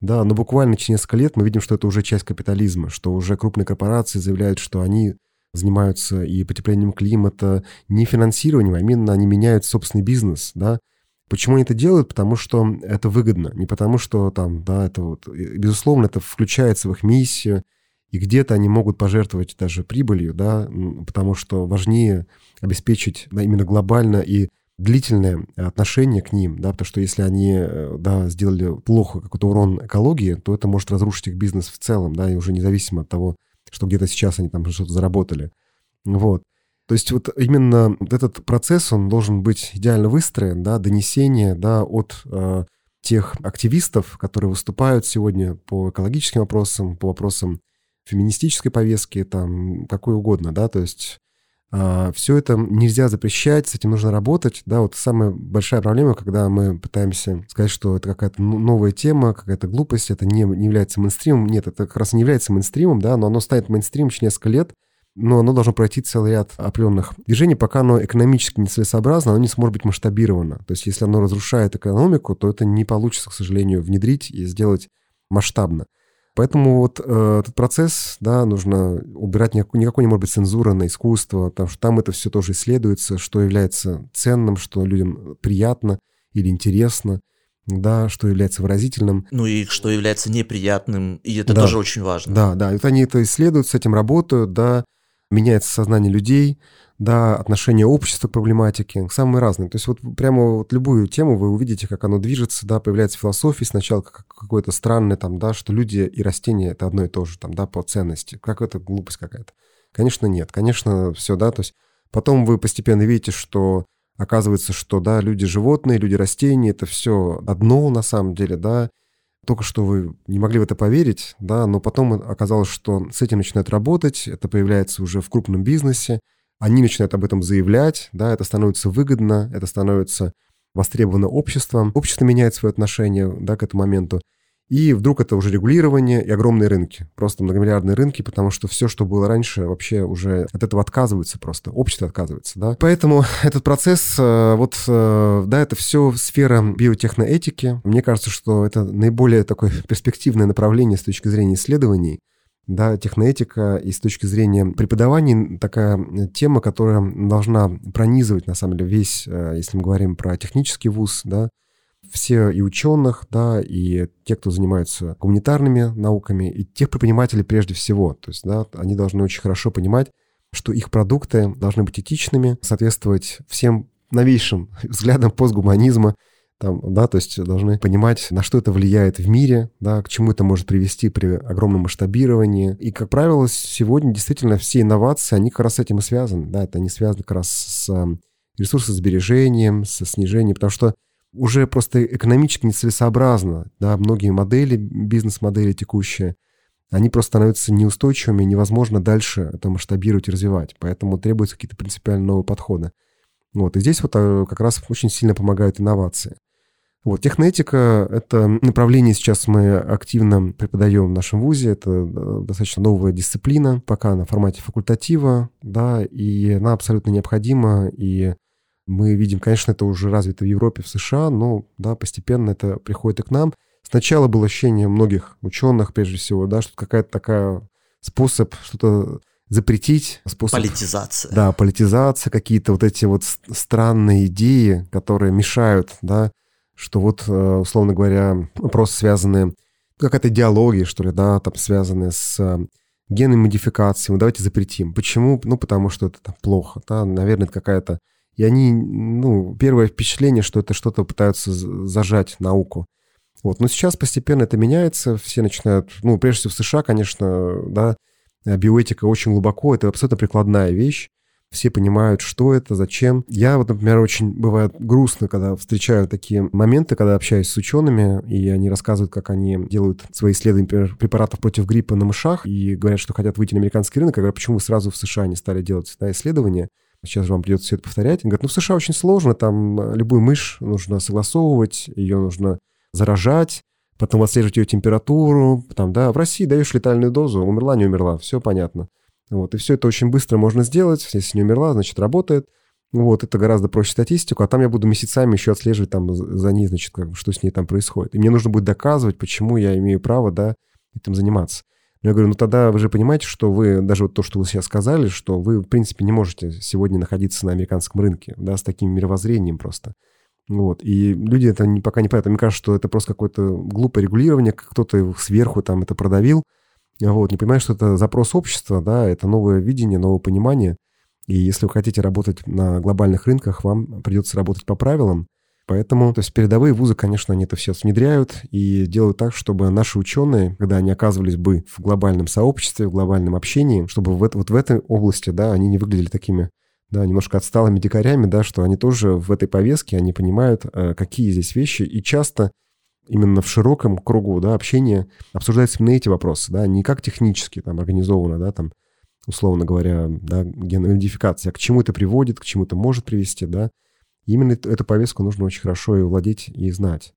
да, но буквально через несколько лет мы видим, что это уже часть капитализма, что уже крупные корпорации заявляют, что они занимаются и потеплением климата, не финансированием, а именно они меняют собственный бизнес, да. Почему они это делают? Потому что это выгодно, не потому что там, да, это вот, безусловно, это включается в их миссию, и где-то они могут пожертвовать даже прибылью, да, потому что важнее обеспечить да, именно глобально и длительное отношение к ним, да, потому что если они, э, да, сделали плохо какой-то урон экологии, то это может разрушить их бизнес в целом, да, и уже независимо от того, что где-то сейчас они там что-то заработали. Вот. То есть вот именно этот процесс, он должен быть идеально выстроен, да, донесение, да, от э, тех активистов, которые выступают сегодня по экологическим вопросам, по вопросам феминистической повестки, там, какой угодно, да, то есть все это нельзя запрещать, с этим нужно работать. Да, вот самая большая проблема, когда мы пытаемся сказать, что это какая-то новая тема, какая-то глупость, это не, не является мейнстримом. Нет, это как раз не является мейнстримом, да, но оно станет мейнстримом через несколько лет, но оно должно пройти целый ряд определенных движений, пока оно экономически нецелесообразно, оно не сможет быть масштабировано. То есть если оно разрушает экономику, то это не получится, к сожалению, внедрить и сделать масштабно. Поэтому вот э, этот процесс, да, нужно убирать никакой, никакой не может быть цензура на искусство, потому что там это все тоже исследуется, что является ценным, что людям приятно или интересно, да, что является выразительным. Ну и что является неприятным, и это да. тоже очень важно. Да, да, вот они это исследуют, с этим работают, да, меняется сознание людей, да, отношение общества к проблематике, самые разные. То есть вот прямо вот любую тему вы увидите, как оно движется, да, появляется философия сначала как какое-то странное там, да, что люди и растения это одно и то же там, да, по ценности. Как это глупость какая-то? Конечно, нет. Конечно, все, да, то есть потом вы постепенно видите, что оказывается, что, да, люди животные, люди растения, это все одно на самом деле, да, только что вы не могли в это поверить, да, но потом оказалось, что с этим начинают работать, это появляется уже в крупном бизнесе, они начинают об этом заявлять, да, это становится выгодно, это становится востребовано обществом, общество меняет свое отношение, да, к этому моменту, и вдруг это уже регулирование и огромные рынки, просто многомиллиардные рынки, потому что все, что было раньше, вообще уже от этого отказывается просто, общество отказывается, да. Поэтому этот процесс, э, вот, э, да, это все сфера биотехноэтики. Мне кажется, что это наиболее такое перспективное направление с точки зрения исследований, да, техноэтика и с точки зрения преподавания такая тема, которая должна пронизывать, на самом деле, весь, э, если мы говорим про технический вуз, да, все и ученых, да, и те, кто занимаются гуманитарными науками, и тех предпринимателей прежде всего. То есть, да, они должны очень хорошо понимать, что их продукты должны быть этичными, соответствовать всем новейшим взглядам постгуманизма, там, да, то есть должны понимать, на что это влияет в мире, да, к чему это может привести при огромном масштабировании. И, как правило, сегодня действительно все инновации, они как раз с этим и связаны, да, это они связаны как раз с эм, ресурсосбережением, со снижением, потому что уже просто экономически нецелесообразно, да, многие модели, бизнес-модели текущие, они просто становятся неустойчивыми, невозможно дальше это масштабировать и развивать, поэтому требуются какие-то принципиально новые подходы. Вот, и здесь вот э, как раз очень сильно помогают инновации. Вот, техноэтика — это направление сейчас мы активно преподаем в нашем ВУЗе. Это достаточно новая дисциплина, пока на формате факультатива, да, и она абсолютно необходима. И мы видим, конечно, это уже развито в Европе, в США, но, да, постепенно это приходит и к нам. Сначала было ощущение многих ученых, прежде всего, да, что какая-то такая способ что-то запретить способ... Политизация. Да, политизация, какие-то вот эти вот странные идеи, которые мешают, да, что вот, э, условно говоря, вопросы связанные, какая-то идеология, что ли, да, там связанные с э, генной модификацией, ну, давайте запретим. Почему? Ну, потому что это там, плохо, да, наверное, это какая-то... И они, ну, первое впечатление, что это что-то пытаются зажать науку. Вот, но сейчас постепенно это меняется, все начинают, ну, прежде всего в США, конечно, да, биоэтика очень глубоко, это абсолютно прикладная вещь, все понимают, что это, зачем. Я вот, например, очень бывает грустно, когда встречаю такие моменты, когда общаюсь с учеными, и они рассказывают, как они делают свои исследования, например, препаратов против гриппа на мышах, и говорят, что хотят выйти на американский рынок. Я говорю, почему вы сразу в США не стали делать да, исследования? Сейчас же вам придется все это повторять. Они говорят, ну в США очень сложно, там любую мышь нужно согласовывать, ее нужно заражать, потом отслеживать ее температуру, там, да, в России даешь летальную дозу, умерла, не умерла, все понятно. Вот, и все это очень быстро можно сделать. Если не умерла, значит, работает. Вот, это гораздо проще статистику, а там я буду месяцами еще отслеживать там за ней, значит, как, что с ней там происходит. И мне нужно будет доказывать, почему я имею право, да, этим заниматься. Я говорю, ну тогда вы же понимаете, что вы, даже вот то, что вы сейчас сказали, что вы, в принципе, не можете сегодня находиться на американском рынке, да, с таким мировоззрением просто. Вот. И люди это пока не понимают. Мне кажется, что это просто какое-то глупое регулирование, кто-то сверху там это продавил, вот, не понимаю, что это запрос общества, да, это новое видение, новое понимание. И если вы хотите работать на глобальных рынках, вам придется работать по правилам. Поэтому, то есть передовые вузы, конечно, они это все внедряют и делают так, чтобы наши ученые, когда они оказывались бы в глобальном сообществе, в глобальном общении, чтобы в, вот в этой области, да, они не выглядели такими да, немножко отсталыми дикарями, да, что они тоже в этой повестке, они понимают, э, какие здесь вещи, и часто именно в широком кругу, да, общения обсуждаются именно эти вопросы, да, не как технически там организовано, да, там, условно говоря, да, геномодификация, а к чему это приводит, к чему это может привести, да. Именно эту повестку нужно очень хорошо и владеть, и знать.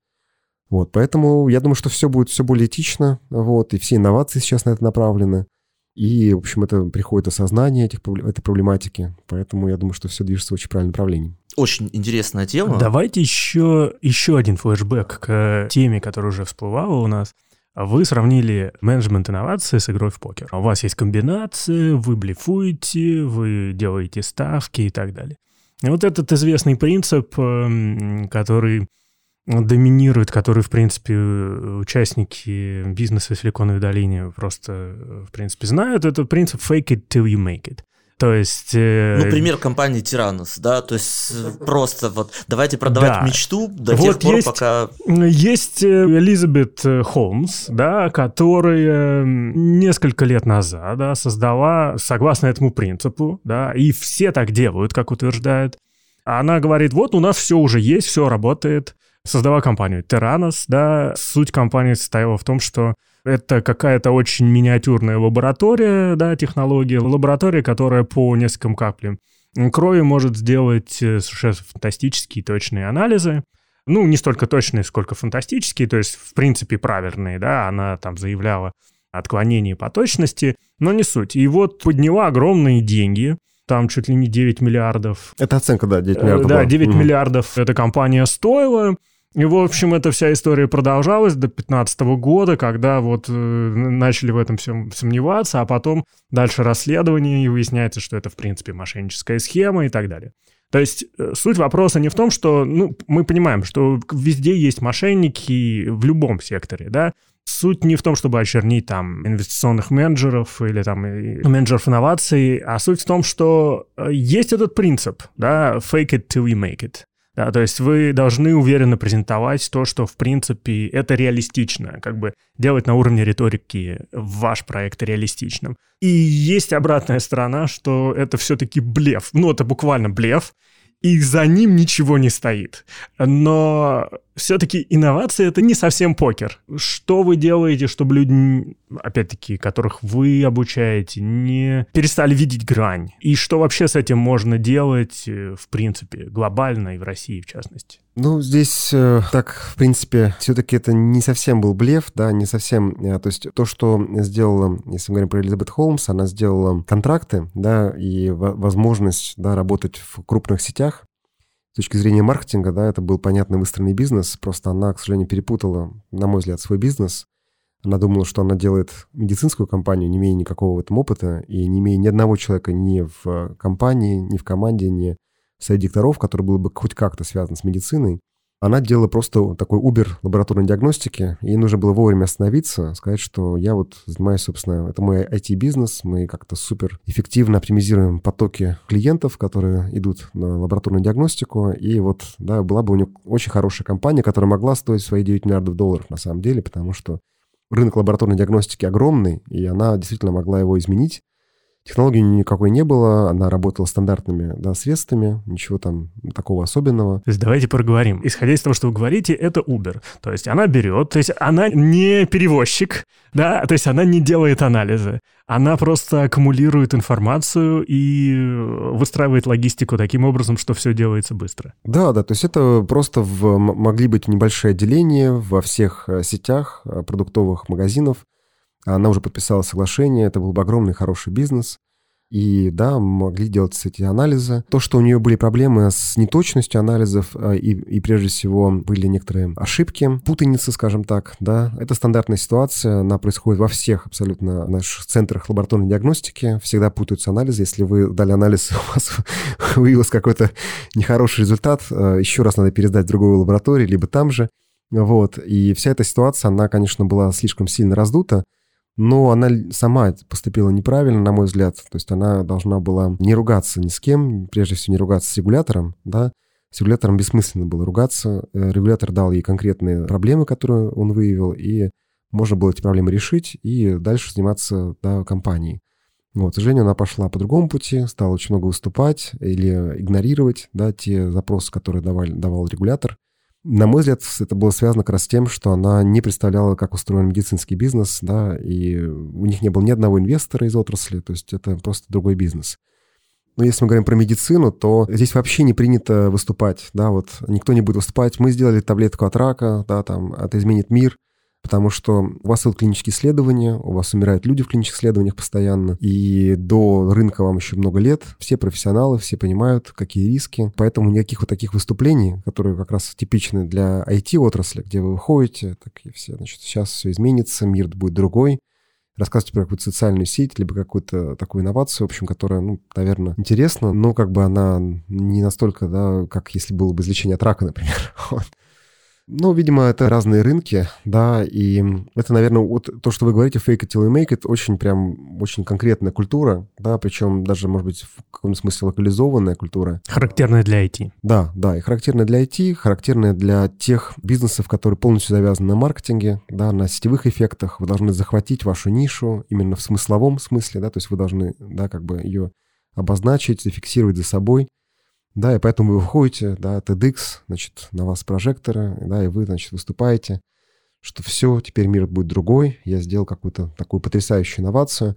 Вот, поэтому я думаю, что все будет все более этично, вот, и все инновации сейчас на это направлены. И, в общем, это приходит осознание этих, этой проблематики. Поэтому я думаю, что все движется в очень правильном направлении. Очень интересная тема. Давайте еще, еще один флешбэк к теме, которая уже всплывала у нас. Вы сравнили менеджмент инновации с игрой в покер. У вас есть комбинация, вы блефуете, вы делаете ставки и так далее. И вот этот известный принцип, эм, который доминирует, который, в принципе, участники бизнеса в Силиконовой долине просто, в принципе, знают, это принцип fake it till you make it. То есть... Э... Ну, пример компании Тиранус, да, то есть э, просто вот давайте продавать да. мечту до вот тех пор, есть, пока... Есть э, Элизабет э, Холмс, да, которая несколько лет назад, да, создала, согласно этому принципу, да, и все так делают, как утверждает. Она говорит, вот у нас все уже есть, все работает, создала компанию Terranos, да, суть компании состояла в том, что это какая-то очень миниатюрная лаборатория, да, технология, лаборатория, которая по нескольким каплям крови может сделать э, совершенно фантастические точные анализы. Ну, не столько точные, сколько фантастические, то есть, в принципе, правильные, да, она там заявляла отклонение по точности, но не суть. И вот подняла огромные деньги, там чуть ли не 9 миллиардов. Это оценка, да, 9 миллиардов. Да, 9 угу. миллиардов эта компания стоила. И, в общем, эта вся история продолжалась до 2015 года, когда вот э, начали в этом всем сомневаться, а потом дальше расследование, и выясняется, что это, в принципе, мошенническая схема и так далее. То есть э, суть вопроса не в том, что, ну, мы понимаем, что везде есть мошенники в любом секторе, да, Суть не в том, чтобы очернить там инвестиционных менеджеров или там менеджеров инноваций, а суть в том, что э, есть этот принцип, да, fake it till we make it. Да, то есть вы должны уверенно презентовать то, что, в принципе, это реалистично, как бы делать на уровне риторики ваш проект реалистичным. И есть обратная сторона, что это все-таки блеф. Ну, это буквально блеф, и за ним ничего не стоит. Но все-таки инновации это не совсем покер. Что вы делаете, чтобы люди, опять-таки, которых вы обучаете, не перестали видеть грань? И что вообще с этим можно делать, э, в принципе, глобально и в России в частности? Ну, здесь э, так, в принципе, все-таки это не совсем был блеф, да, не совсем... Э, то есть то, что сделала, если мы говорим про Элизабет Холмс, она сделала контракты, да, и возможность, да, работать в крупных сетях, точки зрения маркетинга, да, это был понятный выстроенный бизнес, просто она, к сожалению, перепутала, на мой взгляд, свой бизнес. Она думала, что она делает медицинскую компанию, не имея никакого в этом опыта, и не имея ни одного человека ни в компании, ни в команде, ни в совете который был бы хоть как-то связан с медициной. Она делала просто такой Uber лабораторной диагностики, ей нужно было вовремя остановиться, сказать, что я вот занимаюсь, собственно, это мой IT-бизнес, мы как-то супер эффективно оптимизируем потоки клиентов, которые идут на лабораторную диагностику, и вот, да, была бы у нее очень хорошая компания, которая могла стоить свои 9 миллиардов долларов на самом деле, потому что рынок лабораторной диагностики огромный, и она действительно могла его изменить, Технологии никакой не было, она работала стандартными да, средствами, ничего там такого особенного. То есть давайте проговорим. Исходя из того, что вы говорите, это Uber. То есть она берет, то есть она не перевозчик, да, то есть она не делает анализы. Она просто аккумулирует информацию и выстраивает логистику таким образом, что все делается быстро. Да, да, то есть это просто в, могли быть небольшие отделения во всех э, сетях э, продуктовых магазинов, она уже подписала соглашение, это был бы огромный хороший бизнес. И да, могли делать эти анализы. То, что у нее были проблемы с неточностью анализов, а, и, и прежде всего были некоторые ошибки, путаницы, скажем так, да, это стандартная ситуация, она происходит во всех абсолютно наших центрах лабораторной диагностики, всегда путаются анализы, если вы дали анализ, у вас выявился какой-то нехороший результат, а, еще раз надо пересдать в другой лаборатории, либо там же, вот, и вся эта ситуация, она, конечно, была слишком сильно раздута, но она сама поступила неправильно, на мой взгляд. То есть она должна была не ругаться ни с кем, прежде всего не ругаться с регулятором, да. С регулятором бессмысленно было ругаться. Э, регулятор дал ей конкретные проблемы, которые он выявил, и можно было эти проблемы решить и дальше заниматься да, компанией. Вот, к сожалению, она пошла по другому пути, стала очень много выступать или игнорировать да, те запросы, которые давали, давал регулятор. На мой взгляд, это было связано как раз с тем, что она не представляла, как устроен медицинский бизнес, да, и у них не было ни одного инвестора из отрасли, то есть это просто другой бизнес. Но если мы говорим про медицину, то здесь вообще не принято выступать, да, вот никто не будет выступать. Мы сделали таблетку от рака, да, там, это изменит мир – потому что у вас идут клинические исследования, у вас умирают люди в клинических исследованиях постоянно, и до рынка вам еще много лет, все профессионалы, все понимают, какие риски, поэтому никаких вот таких выступлений, которые как раз типичны для IT-отрасли, где вы выходите, такие все, значит, сейчас все изменится, мир будет другой, рассказывать про какую-то социальную сеть, либо какую-то такую инновацию, в общем, которая, ну, наверное, интересна, но как бы она не настолько, да, как если было бы излечение от рака, например. Ну, видимо, это разные рынки, да, и это, наверное, вот то, что вы говорите, fake it till you make it, очень прям, очень конкретная культура, да, причем даже, может быть, в каком-то смысле локализованная культура. Характерная для IT. Да, да, и характерная для IT, характерная для тех бизнесов, которые полностью завязаны на маркетинге, да, на сетевых эффектах. Вы должны захватить вашу нишу именно в смысловом смысле, да, то есть вы должны, да, как бы ее обозначить, зафиксировать за собой. Да, и поэтому вы выходите, да, TEDx, значит, на вас прожекторы, да, и вы, значит, выступаете, что все, теперь мир будет другой, я сделал какую-то такую потрясающую инновацию.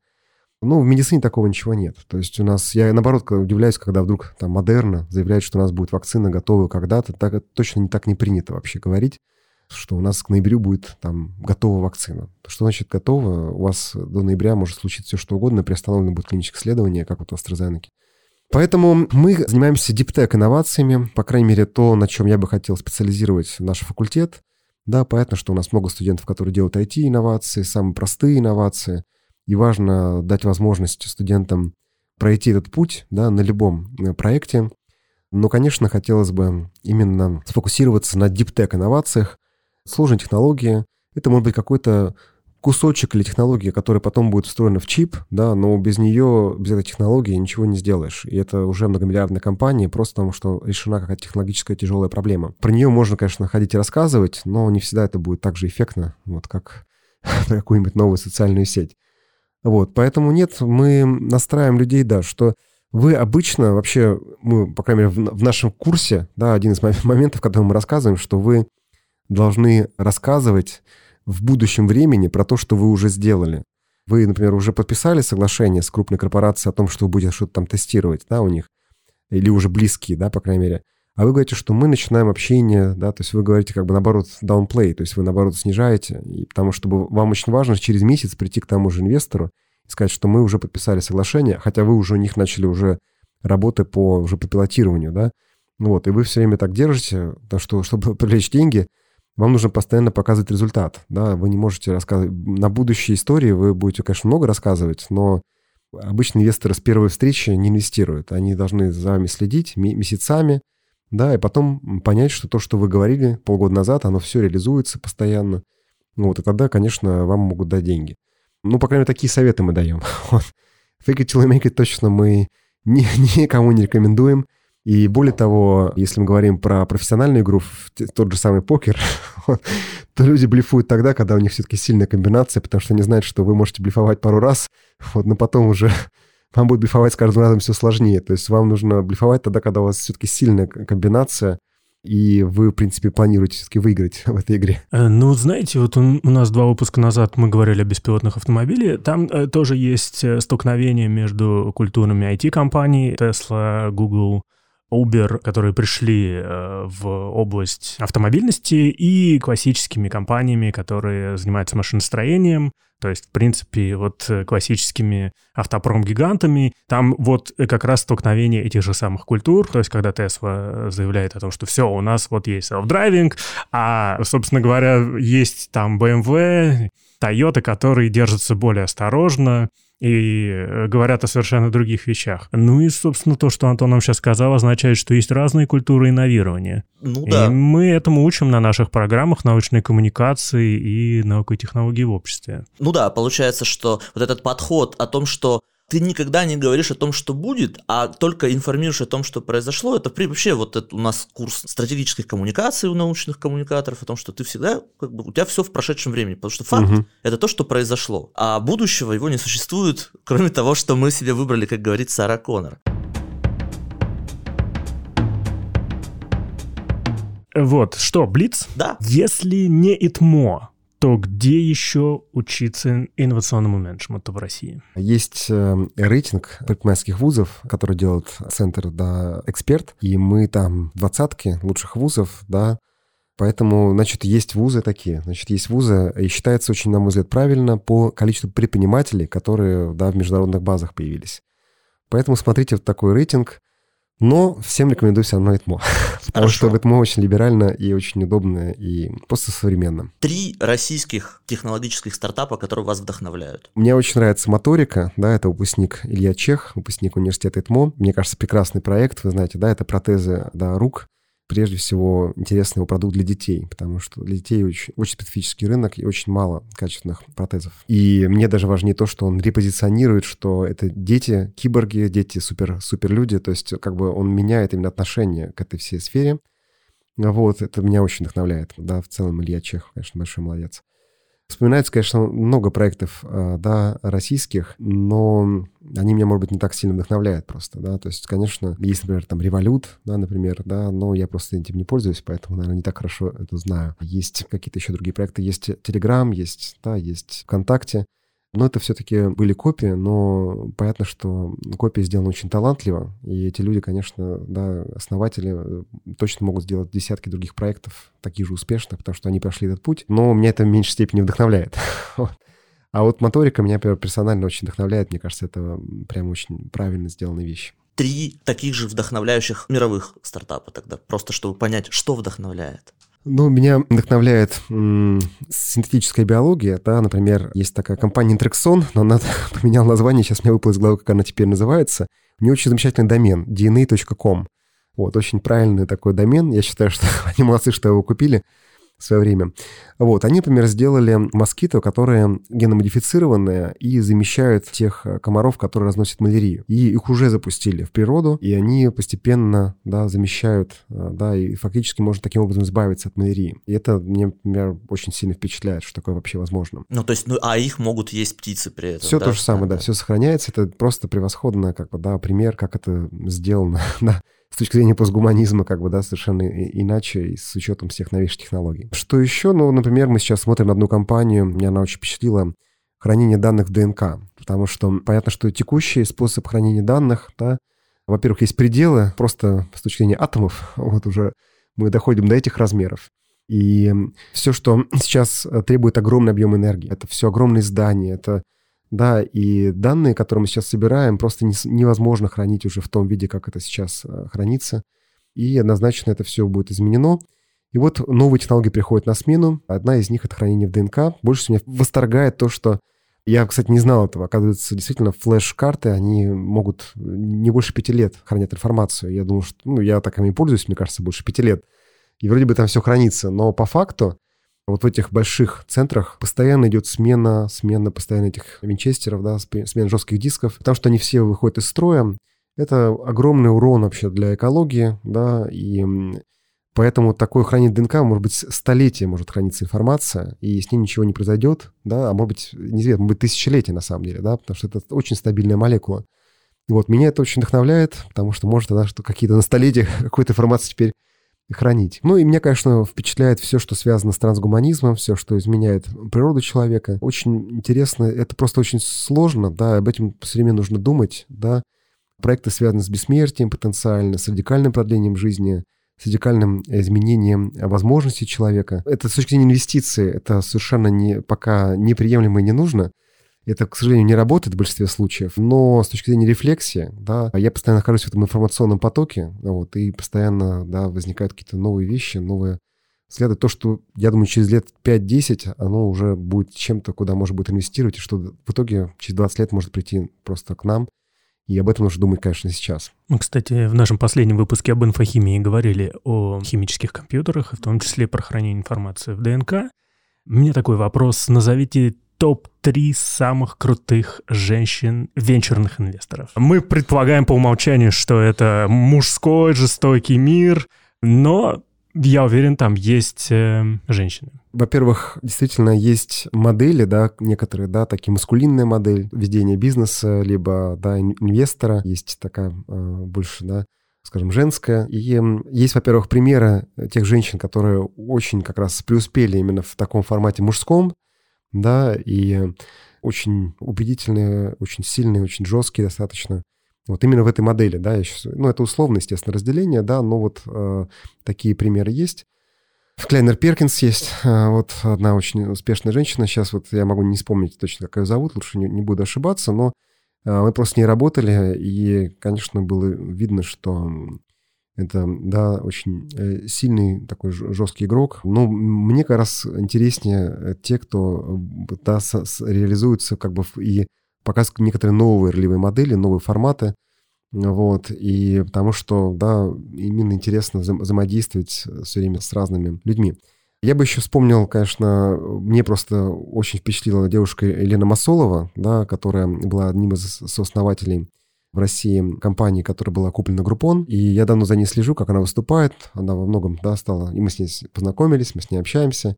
Ну, в медицине такого ничего нет. То есть у нас, я наоборот удивляюсь, когда вдруг там Модерна заявляет, что у нас будет вакцина готова когда-то, так точно не так не принято вообще говорить, что у нас к ноябрю будет там готова вакцина. Что значит готова? У вас до ноября может случиться все что угодно, приостановлено будет клиническое исследование, как вот у AstraZeneca. Поэтому мы занимаемся диптек инновациями, по крайней мере, то, на чем я бы хотел специализировать наш факультет. Да, понятно, что у нас много студентов, которые делают IT-инновации, самые простые инновации. И важно дать возможность студентам пройти этот путь да, на любом э, проекте. Но, конечно, хотелось бы именно сфокусироваться на диптек инновациях, сложные технологии. Это может быть какой-то кусочек или технология, которая потом будет встроена в чип, да, но без нее, без этой технологии ничего не сделаешь. И это уже многомиллиардная компания, просто потому что решена какая-то технологическая тяжелая проблема. Про нее можно, конечно, ходить и рассказывать, но не всегда это будет так же эффектно, вот как какую-нибудь новую социальную сеть. Вот, поэтому нет, мы настраиваем людей, да, что вы обычно вообще, мы, по крайней мере, в, в нашем курсе, да, один из моментов, когда мы рассказываем, что вы должны рассказывать в будущем времени про то, что вы уже сделали. Вы, например, уже подписали соглашение с крупной корпорацией о том, что вы будете что-то там тестировать, да, у них, или уже близкие, да, по крайней мере. А вы говорите, что мы начинаем общение, да, то есть вы говорите как бы наоборот downplay, то есть вы наоборот снижаете, и потому что вам очень важно через месяц прийти к тому же инвестору и сказать, что мы уже подписали соглашение, хотя вы уже у них начали уже работы по уже по пилотированию, да, вот, и вы все время так держите, то что, чтобы привлечь деньги – вам нужно постоянно показывать результат. Да? Вы не можете рассказывать... На будущие истории вы будете, конечно, много рассказывать, но обычно инвесторы с первой встречи не инвестируют. Они должны за вами следить месяцами, да, и потом понять, что то, что вы говорили полгода назад, оно все реализуется постоянно. Ну вот, и тогда, конечно, вам могут дать деньги. Ну, по крайней мере, такие советы мы даем. Вот. Fake it till you make it точно мы ни, никому не рекомендуем. И более того, если мы говорим про профессиональную игру, тот же самый покер, то люди блефуют тогда, когда у них все-таки сильная комбинация, потому что они знают, что вы можете блефовать пару раз, вот, но потом уже вам будет блефовать с каждым разом все сложнее. То есть вам нужно блефовать тогда, когда у вас все-таки сильная комбинация, и вы, в принципе, планируете все-таки выиграть в этой игре? Э, ну, знаете, вот у нас два выпуска назад мы говорили о беспилотных автомобилях. Там э, тоже есть э, столкновение между культурами IT-компаний, Tesla, Google, Uber, которые пришли э, в область автомобильности, и классическими компаниями, которые занимаются машиностроением, то есть, в принципе, вот э, классическими автопром-гигантами. Там вот как раз столкновение этих же самых культур, то есть, когда Tesla заявляет о том, что все, у нас вот есть self-driving, а, собственно говоря, есть там BMW, Toyota, которые держатся более осторожно, и э, говорят о совершенно других вещах. Ну и, собственно, то, что Антон нам сейчас сказал, означает, что есть разные культуры инновирования. Ну да. И мы этому учим на наших программах научной коммуникации и науки и технологий в обществе. Ну да, получается, что вот этот подход о том, что ты никогда не говоришь о том, что будет, а только информируешь о том, что произошло. Это вообще вот это у нас курс стратегических коммуникаций у научных коммуникаторов, о том, что ты всегда, как бы, у тебя все в прошедшем времени, потому что факт угу. это то, что произошло, а будущего его не существует, кроме того, что мы себе выбрали, как говорит Сара Коннор. Вот, что, Блиц? Да. Если не ИТМО, то где еще учиться инновационному менеджменту в России? Есть э, рейтинг предпринимательских вузов, который делает Центр да, «Эксперт», и мы там двадцатки лучших вузов, да, Поэтому, значит, есть вузы такие. Значит, есть вузы, и считается очень, на мой взгляд, правильно по количеству предпринимателей, которые да, в международных базах появились. Поэтому смотрите вот такой рейтинг. Но всем рекомендую все равно ИТМО. Потому что ИТМО очень либерально и очень удобно, и просто современно. Три российских технологических стартапа, которые вас вдохновляют. Мне очень нравится моторика, да, это выпускник Илья Чех, выпускник университета ИТМО. Мне кажется, прекрасный проект, вы знаете, да, это протезы да, рук, прежде всего интересный его продукт для детей, потому что для детей очень, очень специфический рынок и очень мало качественных протезов. И мне даже важнее то, что он репозиционирует, что это дети, киборги, дети супер, суперлюди, то есть как бы он меняет именно отношение к этой всей сфере. Вот, это меня очень вдохновляет. Да, в целом Илья Чех, конечно, большой молодец. Вспоминается, конечно, много проектов, э, да, российских, но они меня, может быть, не так сильно вдохновляют просто, да, то есть, конечно, есть, например, там Револют, да, например, да, но я просто этим не пользуюсь, поэтому, наверное, не так хорошо это знаю. Есть какие-то еще другие проекты, есть Telegram, есть, да, есть ВКонтакте, но это все-таки были копии, но понятно, что копия сделана очень талантливо, и эти люди, конечно, да, основатели э, точно могут сделать десятки других проектов, таких же успешных, потому что они прошли этот путь, но меня это в меньшей степени вдохновляет. А вот моторика меня персонально очень вдохновляет, мне кажется, это прям очень правильно сделанная вещь три таких же вдохновляющих мировых стартапа тогда, просто чтобы понять, что вдохновляет. Ну, меня вдохновляет м- синтетическая биология. Да, например, есть такая компания Intrexon, но она поменяла название, сейчас мне выпало из головы, как она теперь называется. У нее очень замечательный домен, dna.com. Вот, очень правильный такой домен. Я считаю, что они молодцы, что его купили в свое время. Вот, они, например, сделали москиты, которые геномодифицированные и замещают тех э, комаров, которые разносят малярию. И их уже запустили в природу, и они постепенно, да, замещают, э, да, и фактически можно таким образом избавиться от малярии. И это мне, например, очень сильно впечатляет, что такое вообще возможно. Ну, то есть, ну, а их могут есть птицы при этом, Все да? то же самое, да, да, все сохраняется. Это просто превосходно, как бы, да, пример, как это сделано, да с точки зрения постгуманизма, как бы, да, совершенно иначе с учетом всех новейших технологий. Что еще? Ну, например, мы сейчас смотрим одну компанию, меня она очень впечатлила, хранение данных в ДНК, потому что понятно, что текущий способ хранения данных, да, во-первых, есть пределы, просто с точки зрения атомов, вот уже мы доходим до этих размеров. И все, что сейчас требует огромный объем энергии, это все огромные здания, это да, и данные, которые мы сейчас собираем, просто не, невозможно хранить уже в том виде, как это сейчас э, хранится. И однозначно это все будет изменено. И вот новые технологии приходят на смену. Одна из них — это хранение в ДНК. Больше меня восторгает то, что я, кстати, не знал этого. Оказывается, действительно, флеш-карты, они могут не больше пяти лет хранять информацию. Я думал, что... Ну, я так ими пользуюсь, мне кажется, больше пяти лет. И вроде бы там все хранится. Но по факту вот в этих больших центрах постоянно идет смена, смена постоянно этих винчестеров, да, смена жестких дисков, потому что они все выходят из строя. Это огромный урон вообще для экологии, да, и поэтому такое хранение ДНК, может быть, столетия может храниться информация, и с ней ничего не произойдет, да, а может быть, неизвестно, может быть, тысячелетия на самом деле, да, потому что это очень стабильная молекула. И вот меня это очень вдохновляет, потому что может тогда что какие-то на столетиях какой-то информации теперь хранить. Ну и мне, конечно, впечатляет все, что связано с трансгуманизмом, все, что изменяет природу человека. Очень интересно, это просто очень сложно, да, об этом все время нужно думать, да. Проекты связаны с бессмертием потенциально, с радикальным продлением жизни, с радикальным изменением возможностей человека. Это с точки зрения инвестиций, это совершенно не, пока неприемлемо и не нужно. Это, к сожалению, не работает в большинстве случаев, но с точки зрения рефлексии, да, я постоянно нахожусь в этом информационном потоке, вот, и постоянно, да, возникают какие-то новые вещи, новые взгляды. То, что, я думаю, через лет 5-10 оно уже будет чем-то, куда можно будет инвестировать, и что в итоге через 20 лет может прийти просто к нам. И об этом нужно думать, конечно, сейчас. Кстати, в нашем последнем выпуске об инфохимии говорили о химических компьютерах, в том числе про хранение информации в ДНК. У меня такой вопрос. Назовите топ-3 самых крутых женщин венчурных инвесторов. Мы предполагаем по умолчанию, что это мужской жестокий мир, но я уверен, там есть э, женщины. Во-первых, действительно есть модели, да, некоторые, да, такие маскулинная модель ведения бизнеса, либо, да, инвестора. Есть такая э, больше, да, скажем, женская. И есть, во-первых, примеры тех женщин, которые очень как раз преуспели именно в таком формате мужском, да, и очень убедительные, очень сильные, очень жесткие достаточно. Вот именно в этой модели, да, я сейчас, ну, это условно, естественно, разделение, да, но вот э, такие примеры есть. В Клейнер Перкинс есть э, вот одна очень успешная женщина, сейчас вот я могу не вспомнить точно, как ее зовут, лучше не, не буду ошибаться, но э, мы просто с ней работали, и, конечно, было видно, что это, да, очень э, сильный такой жесткий игрок. Но мне как раз интереснее те, кто да, с, с, реализуется как бы и показывают некоторые новые ролевые модели, новые форматы. Вот, и потому что, да, именно интересно вза- взаимодействовать все время с разными людьми. Я бы еще вспомнил, конечно, мне просто очень впечатлила девушка Елена Масолова, да, которая была одним из сооснователей в России компании, которая была куплена Группон. И я давно за ней слежу, как она выступает. Она во многом, да, стала... И мы с ней познакомились, мы с ней общаемся.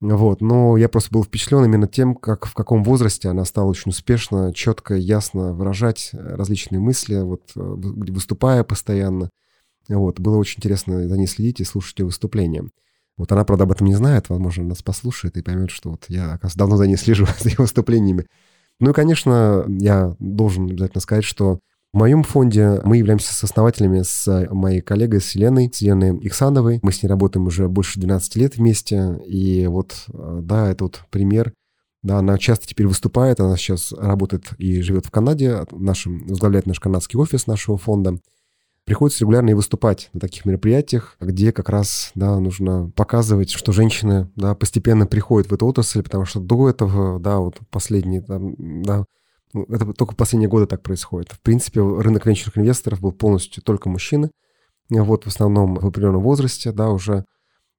Вот, но я просто был впечатлен именно тем, как в каком возрасте она стала очень успешно, четко, ясно выражать различные мысли, вот, э, выступая постоянно. Вот, было очень интересно за ней следить и слушать ее выступления. Вот она, правда, об этом не знает, возможно, нас послушает и поймет, что вот я, оказывается, давно за ней слежу, за ее выступлениями. Ну и, конечно, я должен обязательно сказать, что в моем фонде мы являемся сооснователями с моей коллегой, с Еленой, с Еленой Иксановой. Мы с ней работаем уже больше 12 лет вместе. И вот, э, да, это вот пример. Да, она часто теперь выступает, она сейчас работает и живет в Канаде, нашим, возглавляет наш канадский офис нашего фонда. Приходится регулярно и выступать на таких мероприятиях, где как раз, да, нужно показывать, что женщины, да, постепенно приходят в эту отрасль, потому что до этого, да, вот последние, там, да, ну, это только последние годы так происходит. В принципе, рынок венчурных инвесторов был полностью только мужчины. Вот, в основном в определенном возрасте, да, уже.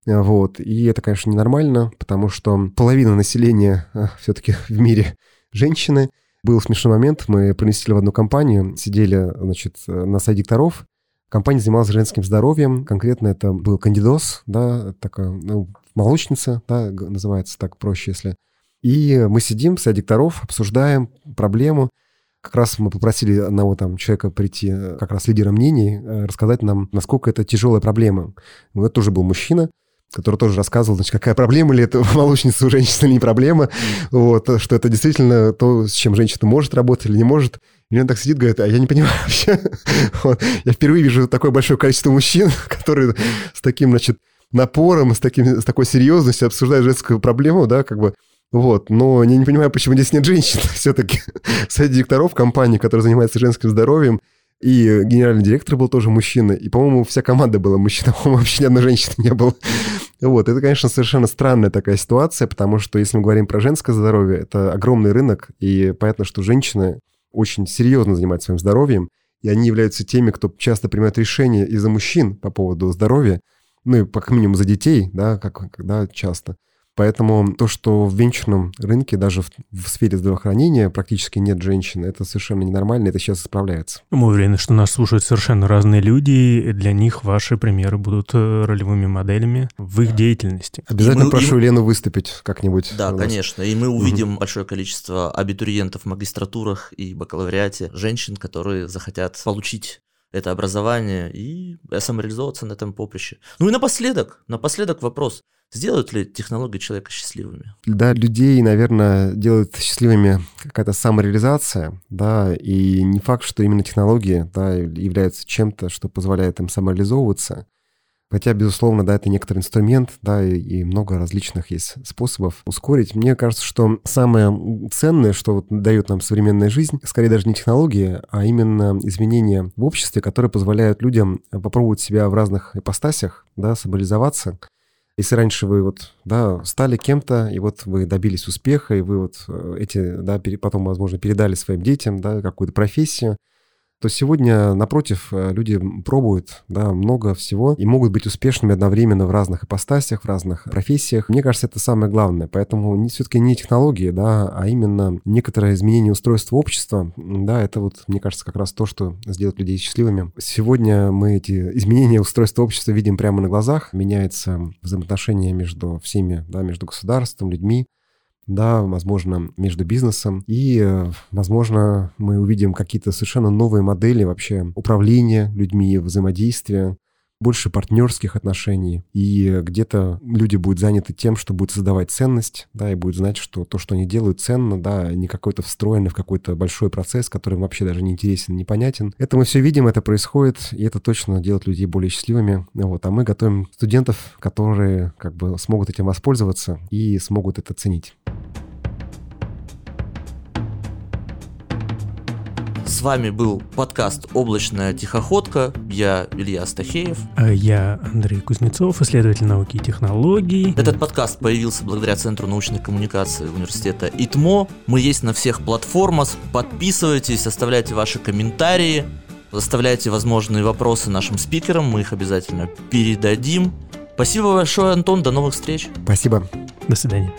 Вот. И это, конечно, ненормально, потому что половина населения а, все-таки в мире женщины. Был смешной момент, мы поместили в одну компанию, сидели, значит, на сайте докторов, Компания занималась женским здоровьем, конкретно это был кандидоз, да, такая, ну, молочница, да, называется так проще, если и мы сидим с докторов, обсуждаем проблему. Как раз мы попросили одного там человека прийти, э, как раз лидера мнений, э, рассказать нам, насколько это тяжелая проблема. Ну, это тоже был мужчина, который тоже рассказывал, значит, какая проблема ли это молочница у женщины или не проблема, вот, что это действительно то, с чем женщина может работать или не может. И он так сидит, говорит, а я не понимаю вообще. Я впервые вижу такое большое количество мужчин, которые с таким, значит, напором, с, таким, с такой серьезностью обсуждают женскую проблему, да, как бы вот, но я не понимаю, почему здесь нет женщин все-таки. Совет директоров компании, которая занимается женским здоровьем, и генеральный директор был тоже мужчина, и, по-моему, вся команда была мужчина, по-моему, вообще ни одной женщины не было. Вот, это, конечно, совершенно странная такая ситуация, потому что если мы говорим про женское здоровье, это огромный рынок, и понятно, что женщины очень серьезно занимаются своим здоровьем, и они являются теми, кто часто принимает решения из-за мужчин по поводу здоровья, ну и, как минимум, за детей, да, как, когда часто. Поэтому то, что в венчурном рынке, даже в, в сфере здравоохранения практически нет женщин, это совершенно ненормально, это сейчас исправляется. Мы уверены, что нас слушают совершенно разные люди, и для них ваши примеры будут э, ролевыми моделями в их деятельности. Обязательно мы, прошу и... Лену выступить как-нибудь. Да, конечно, и мы увидим угу. большое количество абитуриентов в магистратурах и бакалавриате, женщин, которые захотят получить это образование и самореализовываться на этом поприще. Ну и напоследок, напоследок вопрос. Сделают ли технологии человека счастливыми? Да, людей, наверное, делают счастливыми какая-то самореализация, да, и не факт, что именно технологии, да, являются чем-то, что позволяет им самореализовываться. Хотя, безусловно, да, это некоторый инструмент, да, и, и много различных есть способов ускорить. Мне кажется, что самое ценное, что вот дает нам современная жизнь, скорее даже не технологии, а именно изменения в обществе, которые позволяют людям попробовать себя в разных ипостасях, да, самореализоваться. Если раньше вы вот, да, стали кем-то, и вот вы добились успеха, и вы вот э, эти, да, потом, возможно, передали своим детям, да, какую-то профессию, то сегодня, напротив, э, люди пробуют да, много всего и могут быть успешными одновременно в разных ипостасях, в разных профессиях. Мне кажется, это самое главное. Поэтому не, все-таки не технологии, да, а именно некоторое изменение устройства общества. Да, это вот, мне кажется, как раз то, что сделает людей счастливыми. Сегодня мы эти изменения устройства общества видим прямо на глазах. Меняется взаимоотношения между всеми, да, между государством, людьми да, возможно, между бизнесом. И, э, возможно, мы увидим какие-то совершенно новые модели вообще управления людьми, взаимодействия больше партнерских отношений, и где-то люди будут заняты тем, что будут создавать ценность, да, и будут знать, что то, что они делают, ценно, да, не какой-то встроенный в какой-то большой процесс, который вообще даже не интересен, непонятен. Это мы все видим, это происходит, и это точно делает людей более счастливыми. Вот, а мы готовим студентов, которые как бы смогут этим воспользоваться и смогут это ценить. С вами был подкаст «Облачная тихоходка». Я Илья Стахеев. А я Андрей Кузнецов, исследователь науки и технологий. Этот подкаст появился благодаря Центру научной коммуникации университета ИТМО. Мы есть на всех платформах. Подписывайтесь, оставляйте ваши комментарии, оставляйте возможные вопросы нашим спикерам. Мы их обязательно передадим. Спасибо большое, Антон. До новых встреч. Спасибо. До свидания.